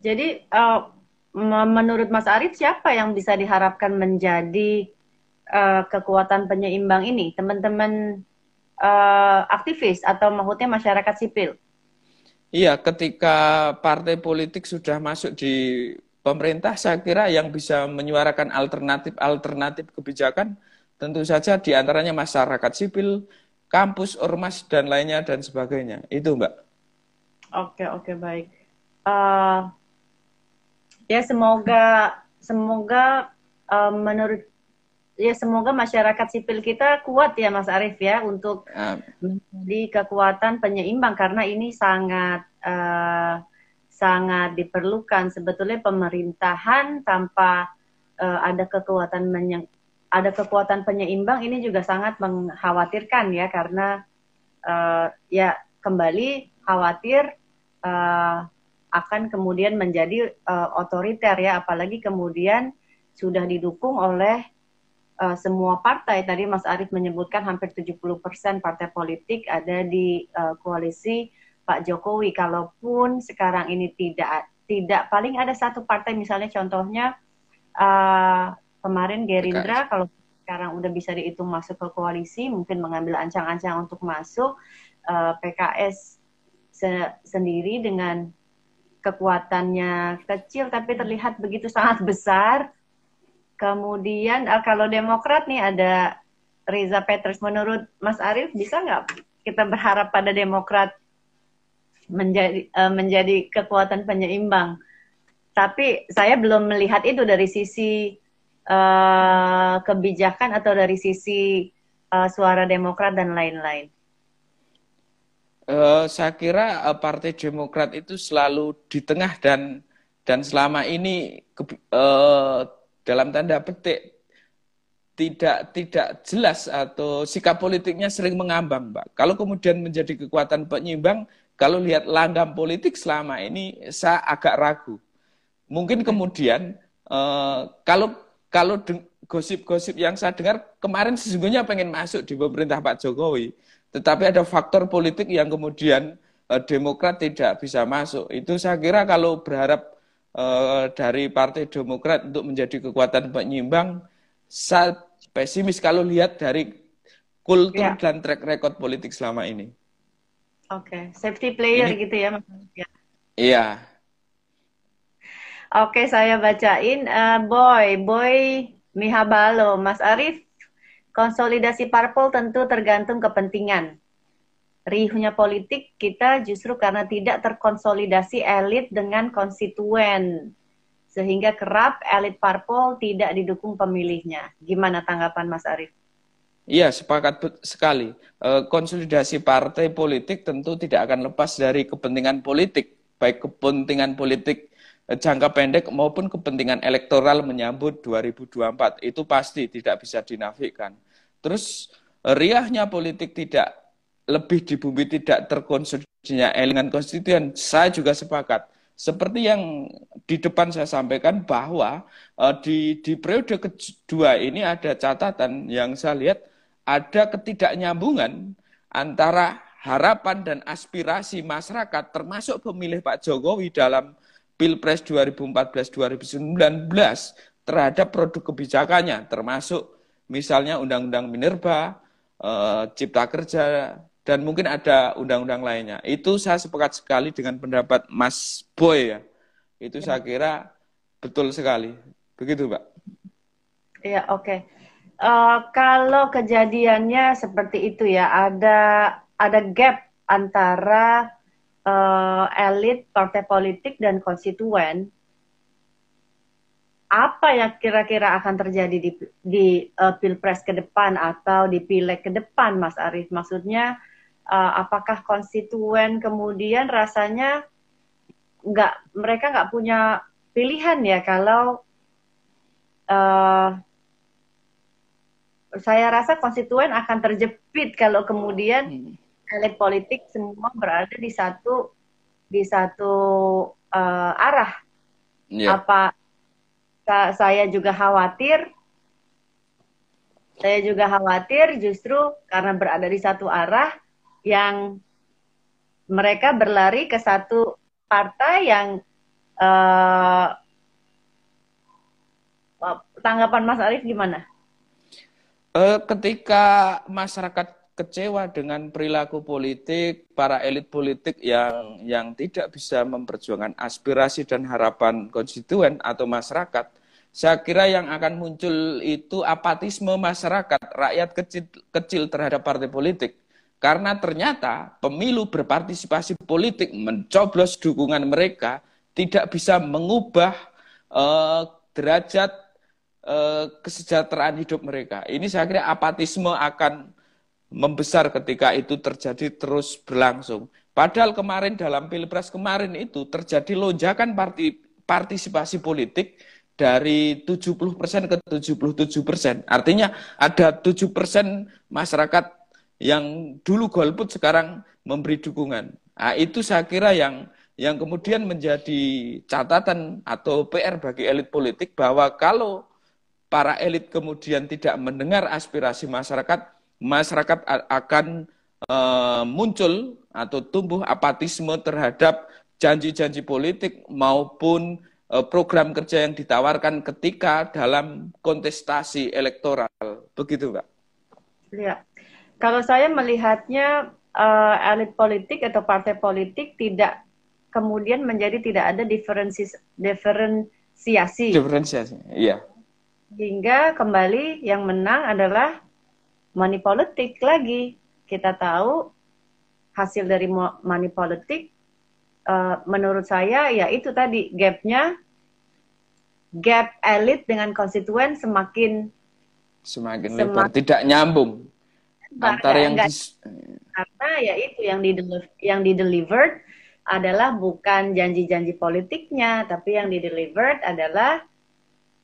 Jadi uh, menurut Mas Arif siapa yang bisa diharapkan menjadi uh, kekuatan penyeimbang ini? Teman-teman uh, aktivis atau maksudnya masyarakat sipil? Iya, ketika partai politik sudah masuk di pemerintah saya kira yang bisa menyuarakan alternatif-alternatif kebijakan tentu saja di antaranya masyarakat sipil, kampus, ormas, dan lainnya, dan sebagainya. Itu, Mbak. Oke, oke, baik. Uh, ya, semoga semoga uh, menurut ya semoga masyarakat sipil kita kuat ya Mas Arief ya untuk menjadi kekuatan penyeimbang karena ini sangat uh, sangat diperlukan. Sebetulnya pemerintahan tanpa uh, ada kekuatan menyeng, ada kekuatan penyeimbang ini juga sangat mengkhawatirkan ya karena uh, ya kembali khawatir uh, akan kemudian menjadi uh, otoriter ya. Apalagi kemudian sudah didukung oleh uh, semua partai. Tadi Mas Arief menyebutkan hampir 70% partai politik ada di uh, koalisi Pak Jokowi. Kalaupun sekarang ini tidak tidak paling ada satu partai misalnya contohnya uh, kemarin Gerindra kalau sekarang udah bisa dihitung masuk ke koalisi mungkin mengambil ancang-ancang untuk masuk uh, PKS se sendiri dengan kekuatannya kecil tapi terlihat begitu sangat besar. Kemudian uh, kalau Demokrat nih ada Riza Petrus menurut Mas Arief bisa nggak kita berharap pada Demokrat menjadi uh, menjadi kekuatan penyeimbang. Tapi saya belum melihat itu dari sisi uh, kebijakan atau dari sisi uh, suara Demokrat dan lain-lain. Uh, saya kira uh, Partai Demokrat itu selalu di tengah dan dan selama ini ke, uh, dalam tanda petik tidak tidak jelas atau sikap politiknya sering mengambang, Mbak. Kalau kemudian menjadi kekuatan penyeimbang, kalau lihat langgam politik selama ini, saya agak ragu. Mungkin kemudian uh, kalau kalau gosip-gosip yang saya dengar kemarin sesungguhnya pengen masuk di pemerintah Pak Jokowi, tetapi ada faktor politik yang kemudian uh, Demokrat tidak bisa masuk. Itu saya kira kalau berharap uh, dari Partai Demokrat untuk menjadi kekuatan penyimbang, saya pesimis kalau lihat dari kultur ya. dan track record politik selama ini. Oke, okay. safety player Ini, gitu ya Mas. Ya. Iya. Oke, saya bacain uh, Boy, Boy Mihabalo, Mas Arif. Konsolidasi parpol tentu tergantung kepentingan. Riuhnya politik kita justru karena tidak terkonsolidasi elit dengan konstituen. Sehingga kerap elit parpol tidak didukung pemilihnya. Gimana tanggapan Mas Arif? Iya, sepakat sekali. Eh, konsolidasi partai politik tentu tidak akan lepas dari kepentingan politik, baik kepentingan politik eh, jangka pendek maupun kepentingan elektoral menyambut 2024. Itu pasti tidak bisa dinafikan. Terus riahnya politik tidak lebih di bumi tidak terkonsolidasi khususnya elingan konstituen, saya juga sepakat. Seperti yang di depan saya sampaikan bahwa di di periode kedua ini ada catatan yang saya lihat ada ketidaknyambungan antara harapan dan aspirasi masyarakat termasuk pemilih Pak Jokowi dalam Pilpres 2014-2019 terhadap produk kebijakannya termasuk misalnya Undang-Undang Minerba, uh, Cipta Kerja, dan mungkin ada undang-undang lainnya. Itu saya sepakat sekali dengan pendapat Mas Boy ya. Itu ya. saya kira betul sekali. Begitu, Pak. Iya, oke. Okay. Uh, kalau kejadiannya seperti itu ya, ada ada gap antara uh, elit partai politik dan konstituen. Apa yang kira-kira akan terjadi di, di uh, pilpres ke depan atau di pileg ke depan, Mas Arief? Maksudnya uh, apakah konstituen kemudian rasanya nggak mereka nggak punya pilihan ya kalau uh, saya rasa konstituen akan terjepit kalau kemudian hmm. elit politik semua berada di satu di satu uh, arah. Yeah. Apa saya juga khawatir saya juga khawatir justru karena berada di satu arah yang mereka berlari ke satu partai yang uh, tanggapan Mas Arief gimana? Uh, ketika masyarakat kecewa dengan perilaku politik para elit politik yang yang tidak bisa memperjuangkan aspirasi dan harapan konstituen atau masyarakat, saya kira yang akan muncul itu apatisme masyarakat rakyat kecil kecil terhadap partai politik. Karena ternyata pemilu berpartisipasi politik mencoblos dukungan mereka tidak bisa mengubah uh, derajat kesejahteraan hidup mereka. Ini saya kira apatisme akan membesar ketika itu terjadi terus berlangsung. Padahal kemarin dalam pilpres kemarin itu terjadi lonjakan parti, partisipasi politik dari 70% ke 77%. Artinya ada 7% masyarakat yang dulu golput sekarang memberi dukungan. Nah, itu saya kira yang yang kemudian menjadi catatan atau PR bagi elit politik bahwa kalau para elit kemudian tidak mendengar aspirasi masyarakat, masyarakat akan e, muncul atau tumbuh apatisme terhadap janji-janji politik maupun e, program kerja yang ditawarkan ketika dalam kontestasi elektoral. Begitu, Pak. Ya. Kalau saya melihatnya uh, elit politik atau partai politik tidak kemudian menjadi tidak ada diferensi diferensiasi. Diferensiasi, iya. Hingga kembali yang menang adalah money politik lagi. Kita tahu hasil dari money politik uh, menurut saya ya itu tadi gapnya gap elit dengan konstituen semakin semakin lebar, tidak nyambung antara yang enggak, karena ya itu yang di yang di delivered adalah bukan janji-janji politiknya tapi yang di delivered adalah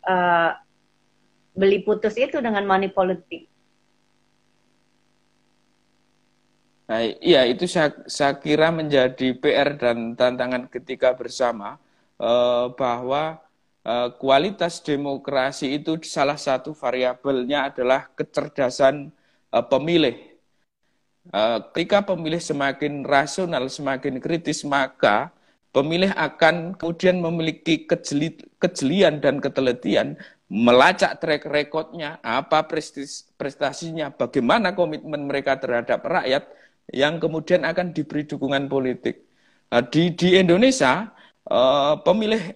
uh, beli putus itu dengan money politik. Nah, iya itu saya, saya kira menjadi PR dan tantangan ketika bersama uh, bahwa uh, kualitas demokrasi itu salah satu variabelnya adalah kecerdasan uh, pemilih. Uh, ketika pemilih semakin rasional, semakin kritis, maka pemilih akan kemudian memiliki kejeli, kejelian dan ketelitian melacak track recordnya, apa prestis, prestasinya, bagaimana komitmen mereka terhadap rakyat yang kemudian akan diberi dukungan politik. Nah, di, di Indonesia, uh, pemilih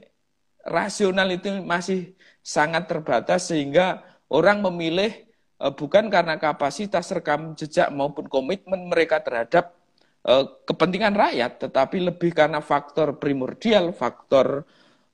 rasional itu masih sangat terbatas sehingga orang memilih Eh, bukan karena kapasitas rekam jejak maupun komitmen mereka terhadap uh, kepentingan rakyat, tetapi lebih karena faktor primordial, faktor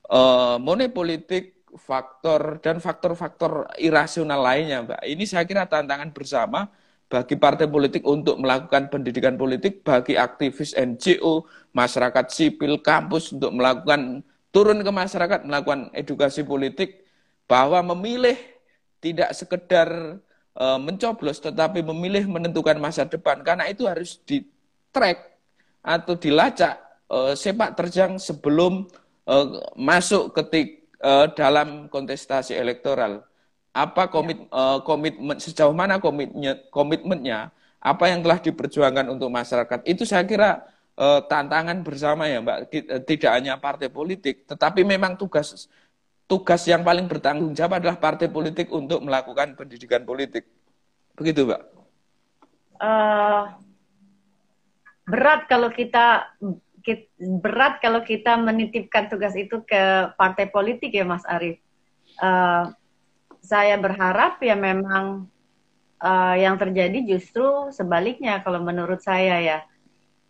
uh, monepolitik, faktor dan faktor-faktor irasional lainnya, Mbak. Ini saya kira tantangan bersama bagi partai politik untuk melakukan pendidikan politik, bagi aktivis NGO, masyarakat sipil, kampus untuk melakukan turun ke masyarakat melakukan edukasi politik bahwa memilih tidak sekedar uh, mencoblos tetapi memilih menentukan masa depan karena itu harus di track atau dilacak uh, sepak terjang sebelum uh, masuk ketik uh, dalam kontestasi elektoral. Apa komit ya. uh, komitmen sejauh mana komitmennya komitmennya apa yang telah diperjuangkan untuk masyarakat itu saya kira uh, tantangan bersama ya Mbak tidak hanya partai politik tetapi memang tugas tugas yang paling bertanggung jawab adalah partai politik untuk melakukan pendidikan politik begitu Mbak uh, berat kalau kita berat kalau kita menitipkan tugas itu ke partai politik ya Mas Arief. Uh, saya berharap ya memang uh, yang terjadi justru sebaliknya kalau menurut saya ya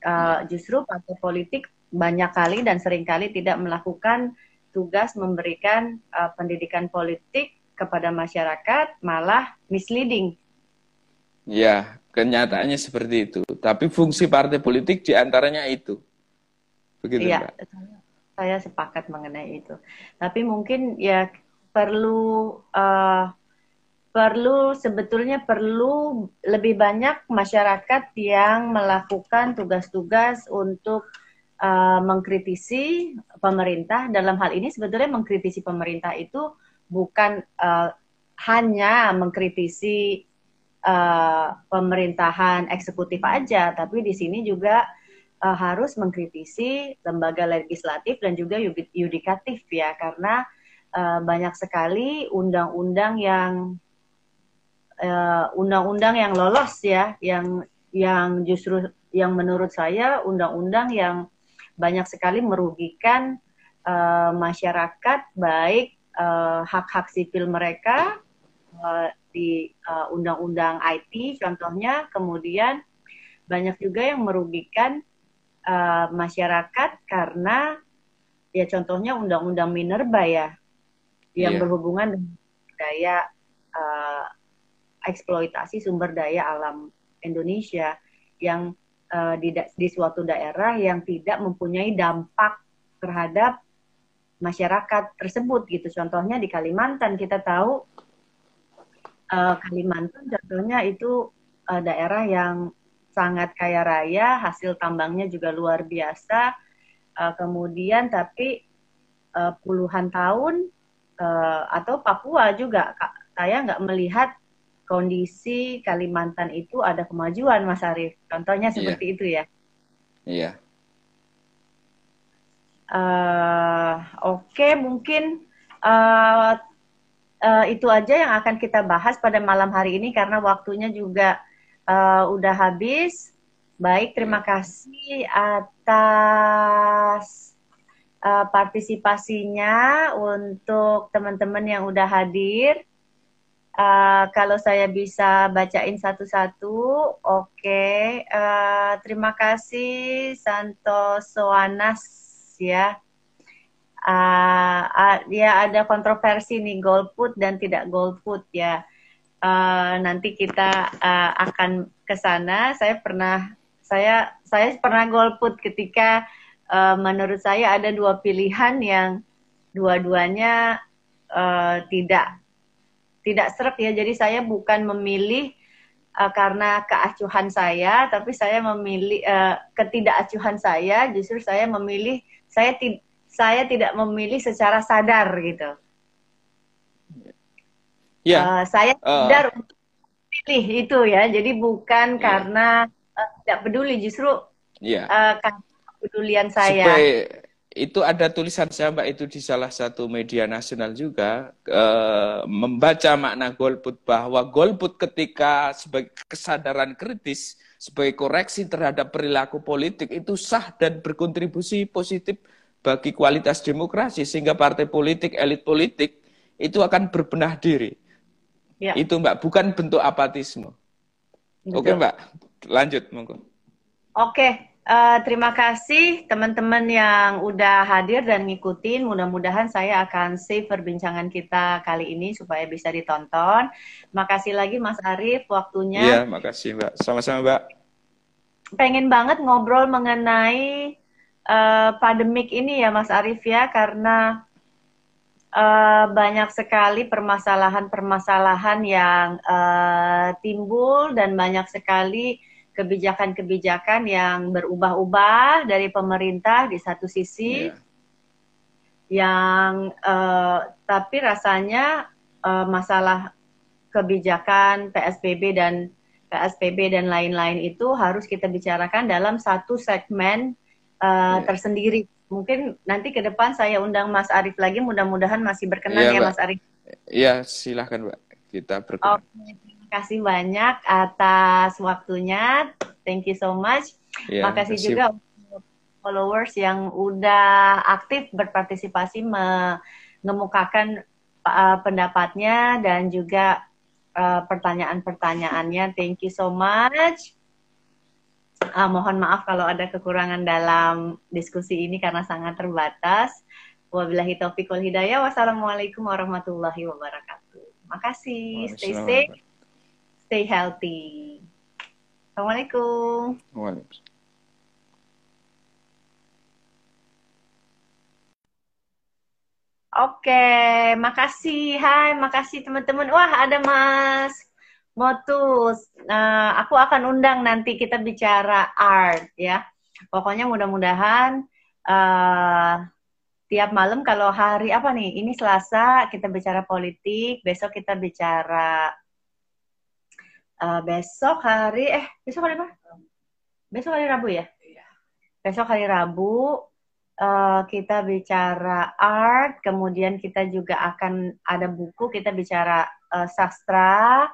uh, justru partai politik banyak kali dan sering kali tidak melakukan tugas memberikan uh, pendidikan politik kepada masyarakat malah misleading. Ya, kenyataannya seperti itu. Tapi fungsi partai politik di antaranya itu. Begitu, iya, Mbak? Saya sepakat mengenai itu. Tapi mungkin ya perlu uh, perlu sebetulnya perlu lebih banyak masyarakat yang melakukan tugas-tugas untuk uh, mengkritisi pemerintah. Dalam hal ini sebetulnya mengkritisi pemerintah itu bukan uh, hanya mengkritisi uh, pemerintahan eksekutif aja, tapi di sini juga uh, harus mengkritisi lembaga legislatif dan juga yudikatif ya karena uh, banyak sekali undang-undang yang undang eh, undang-undang yang lolos ya yang yang justru yang menurut saya undang-undang yang banyak sekali merugikan uh, masyarakat baik uh, hak-hak sipil mereka uh, di undang-undang uh, IT contohnya kemudian banyak juga yang merugikan uh, masyarakat karena ya contohnya undang-undang minerba ya yang yeah. berhubungan dengan daya uh, eksploitasi sumber daya alam Indonesia yang uh, di, di suatu daerah yang tidak mempunyai dampak terhadap masyarakat tersebut gitu. Contohnya di Kalimantan kita tahu uh, Kalimantan contohnya itu uh, daerah yang sangat kaya raya, hasil tambangnya juga luar biasa. Uh, kemudian tapi uh, puluhan tahun uh, atau Papua juga saya nggak melihat kondisi Kalimantan itu ada kemajuan, Mas Arief. Contohnya iya. seperti yeah. itu ya. Iya. Yeah. Uh, Oke, okay, mungkin uh, uh, itu aja yang akan kita bahas pada malam hari ini karena waktunya juga uh, udah habis. Baik, terima kasih atas uh, partisipasinya untuk teman-teman yang udah hadir. Uh, kalau saya bisa bacain satu-satu, oke. Okay. Uh, terima kasih Santoso Anas ya. Uh, uh, ya ada kontroversi nih golput dan tidak golput ya uh, nanti kita uh, akan ke sana. Saya pernah saya saya pernah golput ketika uh, menurut saya ada dua pilihan yang dua-duanya uh, tidak tidak seret ya. Jadi saya bukan memilih karena keacuhan saya, tapi saya memilih uh, ketidakacuhan saya. Justru saya memilih saya ti saya tidak memilih secara sadar gitu. Ya. Uh, saya sadar uh. untuk pilih itu ya. Jadi bukan yeah. karena uh, tidak peduli, justru yeah. uh, karena kepedulian saya. Supaya itu ada tulisan saya mbak itu di salah satu media nasional juga uh, membaca makna golput bahwa golput ketika sebagai kesadaran kritis sebagai koreksi terhadap perilaku politik itu sah dan berkontribusi positif bagi kualitas demokrasi sehingga partai politik elit politik itu akan berbenah diri Ya. Itu Mbak, bukan bentuk apatisme. Betul. Oke Mbak, lanjut monggo. Oke, uh, terima kasih teman-teman yang udah hadir dan ngikutin. Mudah-mudahan saya akan save perbincangan kita kali ini supaya bisa ditonton. Makasih lagi Mas Arief waktunya. Iya, makasih Mbak. Sama-sama Mbak. Pengen banget ngobrol mengenai uh, pandemik ini ya Mas Arief ya, karena uh, banyak sekali permasalahan-permasalahan yang uh, timbul dan banyak sekali kebijakan-kebijakan yang berubah-ubah dari pemerintah di satu sisi, yeah. yang uh, tapi rasanya uh, masalah kebijakan PSBB dan PSBB dan lain-lain itu harus kita bicarakan dalam satu segmen uh, yeah. tersendiri. Mungkin nanti ke depan saya undang Mas Arief lagi, mudah-mudahan masih berkenan yeah, ya Mas Arief. Iya, silahkan Mbak. Kita berkenan. Okay. Terima kasih banyak atas waktunya. Thank you so much. Yeah, Makasih kasih. juga followers yang udah aktif berpartisipasi mengemukakan uh, pendapatnya dan juga uh, pertanyaan-pertanyaannya. Thank you so much. Uh, mohon maaf kalau ada kekurangan dalam diskusi ini karena sangat terbatas. Wabillahi taufiq wal hidayah. Wassalamualaikum warahmatullahi wabarakatuh. Makasih. Stay safe. Stay healthy. Assalamualaikum. Waalaikumsalam. Oke, makasih. Hai, makasih teman-teman. Wah, ada Mas Motus. Uh, aku akan undang nanti kita bicara art ya. Pokoknya mudah-mudahan uh, tiap malam kalau hari apa nih? Ini Selasa kita bicara politik, besok kita bicara uh, besok hari eh besok hari apa? Besok hari Rabu ya? Iya. Besok hari Rabu uh, kita bicara art, kemudian kita juga akan ada buku, kita bicara uh, sastra,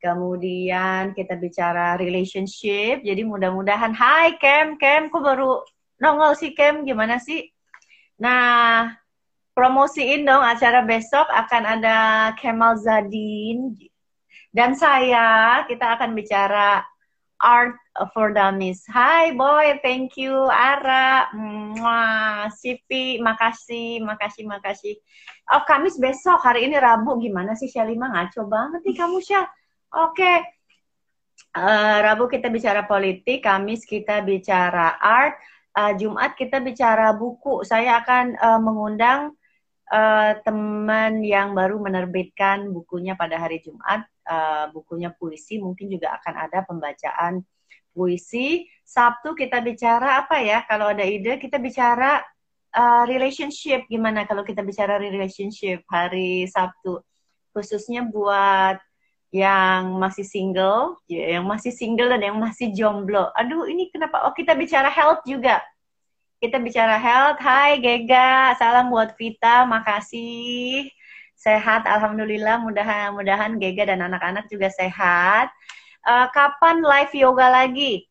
kemudian kita bicara relationship. Jadi mudah-mudahan, Hai Kem, Kem, kok baru nongol sih Kem, gimana sih? Nah, promosiin dong acara besok akan ada Kemal Zadin dan saya, kita akan bicara art for Dummies. Hai boy, thank you Ara, Mwah, Sipi, makasih, makasih, makasih. Oh Kamis besok, hari ini Rabu, gimana sih Syalima ngaco banget nih kamu Syal. Oke, okay. uh, eh, Rabu kita bicara politik, Kamis kita bicara art, uh, Jumat kita bicara buku. Saya akan uh, mengundang uh, teman yang baru menerbitkan bukunya pada hari Jumat, uh, bukunya puisi, mungkin juga akan ada pembacaan puisi. Sabtu kita bicara apa ya? Kalau ada ide kita bicara uh, relationship. Gimana kalau kita bicara relationship hari Sabtu? Khususnya buat yang masih single, ya, yang masih single dan yang masih jomblo. Aduh, ini kenapa? Oh, kita bicara health juga. Kita bicara health. Hai Gega, salam buat Vita, makasih. Sehat, alhamdulillah. Mudah-mudahan Gega dan anak-anak juga sehat uh, kapan live yoga lagi?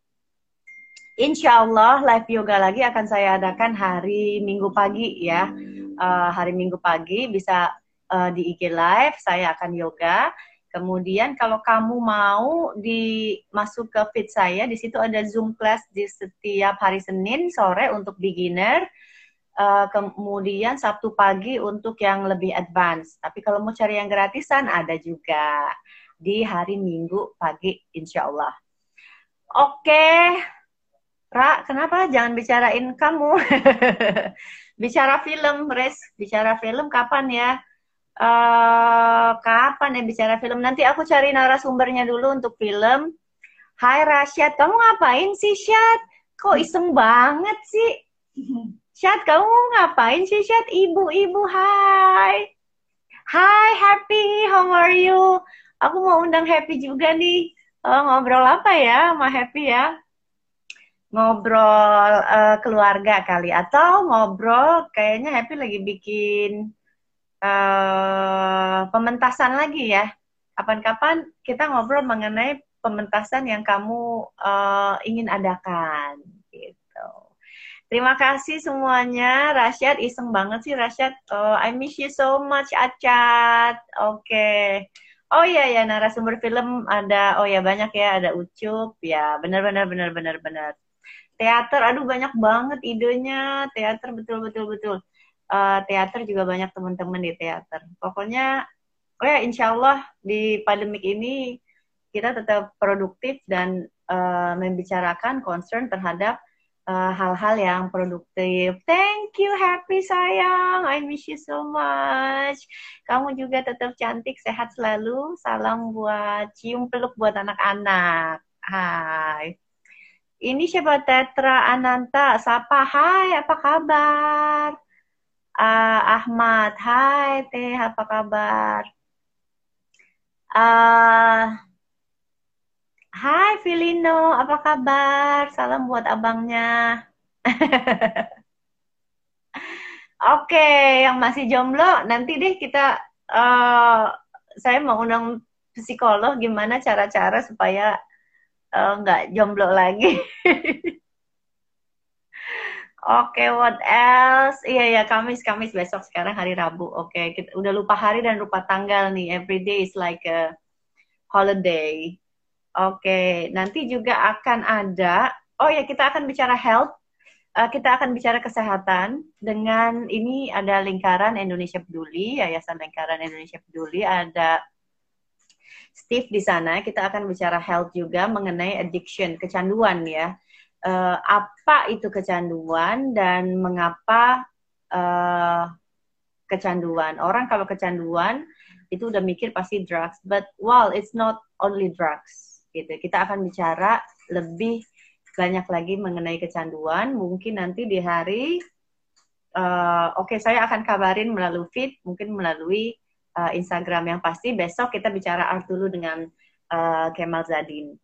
Insya Allah live yoga lagi akan saya adakan hari Minggu pagi ya. Uh, hari Minggu pagi bisa uh, di IG live, saya akan yoga. Kemudian kalau kamu mau di masuk ke feed saya, di situ ada Zoom class di setiap hari Senin sore untuk beginner. Uh, kemudian Sabtu pagi untuk yang lebih advance. Tapi kalau mau cari yang gratisan ada juga di hari Minggu pagi insya Allah. Oke, Ra, kenapa jangan bicarain kamu? (laughs) bicara film, Res. Bicara film kapan ya? Uh, kapan ya bicara film? Nanti aku cari narasumbernya dulu untuk film. Hai Rasyad, kamu ngapain sih Syad? Kok iseng banget sih? Syad, kamu ngapain sih Syad? Ibu-ibu, hai. Hai, Happy, how are you? aku mau undang Happy juga nih. Uh, ngobrol apa ya sama Happy ya? Ngobrol uh, keluarga kali atau ngobrol kayaknya Happy lagi bikin uh, pementasan lagi ya. Kapan-kapan kita ngobrol mengenai pementasan yang kamu uh, ingin adakan gitu. Terima kasih semuanya. Rasyad iseng banget sih Rasyad. Oh, I miss you so much Acat. Oke. Okay. Oh iya ya narasumber film ada oh ya banyak ya ada Ucup ya benar benar benar benar benar. Teater aduh banyak banget idenya teater betul betul betul. Uh, teater juga banyak teman-teman di teater. Pokoknya oh ya insya Allah di pandemik ini kita tetap produktif dan uh, membicarakan concern terhadap Eh, hal-hal uh, yang produktif. Thank you, happy sayang. I miss you so much. Kamu juga tetap cantik, sehat selalu. Salam buat cium peluk buat anak-anak. Hai. ini siapa Tetra Ananta? Sapa, hai, apa kabar? Uh, Ahmad, hai Teh, apa kabar? Uh, hai Filino, apa kabar? Salam buat abangnya. (laughs) Oke, yang masih jomblo, nanti deh kita, uh, saya mau undang psikolog gimana cara-cara supaya nggak uh, jomblo lagi. (laughs) Oke, okay, what else? Iya ya, Kamis, Kamis besok sekarang hari Rabu. Oke, okay, kita udah lupa hari dan lupa tanggal nih. Every day is like a holiday. Oke, okay, nanti juga akan ada. Oh ya, kita akan bicara health. Uh, kita akan bicara kesehatan dengan ini ada lingkaran Indonesia Peduli, Yayasan Lingkaran Indonesia Peduli. Ada Steve di sana kita akan bicara health juga mengenai addiction, kecanduan ya. Uh, apa itu kecanduan dan mengapa uh, kecanduan? Orang kalau kecanduan itu udah mikir pasti drugs, but well it's not only drugs gitu. Kita akan bicara lebih banyak lagi mengenai kecanduan. Mungkin nanti di hari uh, oke okay, saya akan kabarin melalui feed, mungkin melalui uh, Instagram yang pasti besok kita bicara art dulu dengan uh, Kemal Zadin.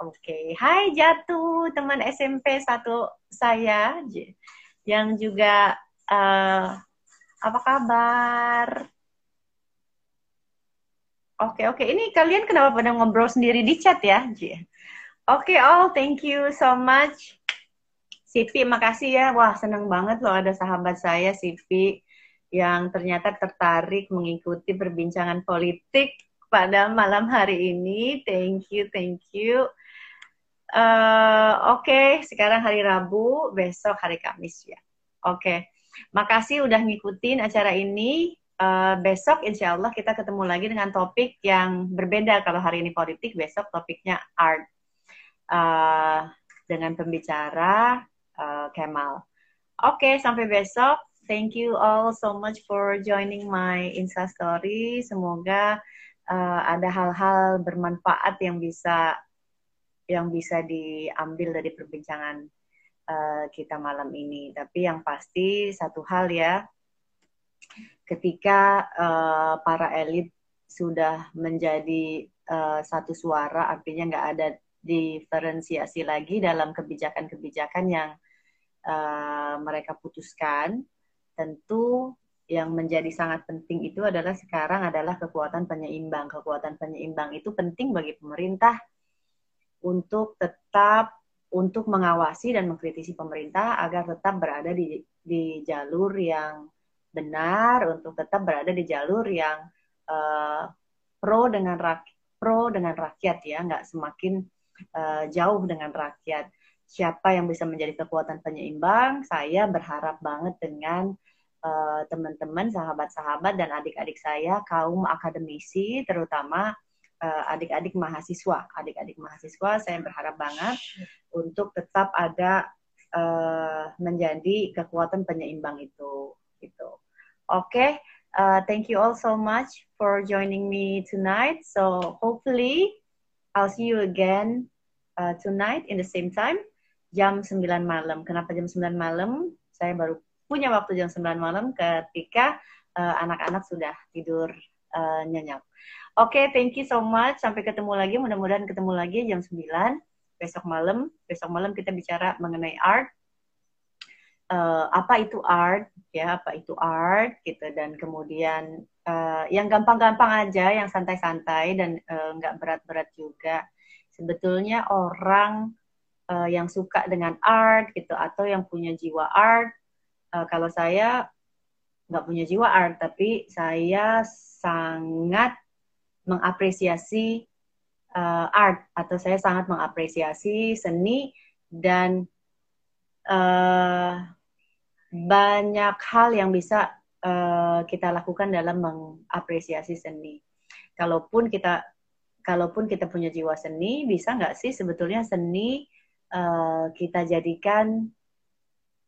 Oke. Hai Jatuh, teman SMP satu saya yang juga uh, apa kabar? Oke, oke. Ini kalian kenapa pada ngobrol sendiri di chat ya? Oke, okay, all thank you so much. Sipi, makasih ya. Wah, seneng banget loh ada sahabat saya, Sipi yang ternyata tertarik mengikuti perbincangan politik pada malam hari ini. Thank you, thank you. Uh, Oke, okay, sekarang hari Rabu, besok hari Kamis ya. Oke, okay. makasih udah ngikutin acara ini. Uh, besok insya Allah kita ketemu lagi dengan topik yang berbeda. Kalau hari ini politik, besok topiknya art. Uh, dengan pembicara uh, Kemal. Oke, okay, sampai besok. Thank you all so much for joining my Insta Story. Semoga uh, ada hal-hal bermanfaat yang bisa yang bisa diambil dari perbincangan uh, kita malam ini. Tapi yang pasti satu hal ya, ketika uh, para elit sudah menjadi uh, satu suara, artinya nggak ada diferensiasi lagi dalam kebijakan-kebijakan yang uh, mereka putuskan tentu yang menjadi sangat penting itu adalah sekarang adalah kekuatan penyeimbang. Kekuatan penyeimbang itu penting bagi pemerintah untuk tetap untuk mengawasi dan mengkritisi pemerintah agar tetap berada di di jalur yang benar, untuk tetap berada di jalur yang uh, pro dengan rak pro dengan rakyat ya, nggak semakin uh, jauh dengan rakyat. Siapa yang bisa menjadi kekuatan penyeimbang? Saya berharap banget dengan Eh, teman-teman, uh, sahabat-sahabat dan adik-adik saya kaum akademisi terutama uh, adik-adik mahasiswa. Adik-adik mahasiswa saya berharap banget untuk tetap ada uh, menjadi kekuatan penyeimbang itu gitu. Oke, okay. uh, thank you all so much for joining me tonight. So hopefully I'll see you again uh, tonight in the same time jam 9 malam. Kenapa jam 9 malam? Saya baru punya waktu jam 9 malam ketika eh, anak-anak uh, sudah tidur uh, nyenyak. Oke, okay, thank you so much. Sampai ketemu lagi. Mudah-mudahan ketemu lagi jam 9 besok malam. Besok malam kita bicara mengenai art. Uh, apa itu art? Ya, apa itu art? Gitu. Dan kemudian uh, yang gampang-gampang aja, yang santai-santai dan nggak uh, berat-berat juga. Sebetulnya orang uh, yang suka dengan art gitu atau yang punya jiwa art uh, kalau saya nggak punya jiwa art, tapi saya sangat mengapresiasi uh, art atau saya sangat mengapresiasi seni dan uh, banyak hal yang bisa uh, kita lakukan dalam mengapresiasi seni. Kalaupun kita kalaupun kita punya jiwa seni, bisa nggak sih sebetulnya seni uh, kita jadikan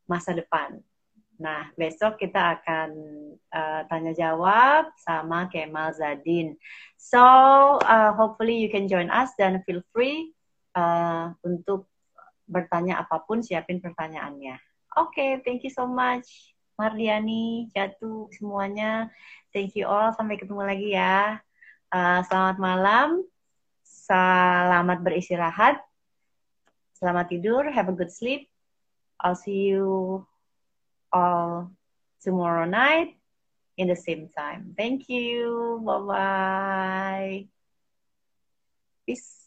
masa depan? Nah, besok kita akan uh, tanya jawab sama Kemal Zadin. So, uh, hopefully you can join us dan feel free uh, untuk bertanya apa pun, siapin pertanyaannya. Oke, okay, thank you so much. Mardiani, Jatuh, semuanya. Thank you all. Sampai ketemu lagi ya. Uh, selamat malam. Selamat beristirahat. Selamat tidur. Have a good sleep. I'll see you all tomorrow night in the same time. Thank you. Bye bye. Peace.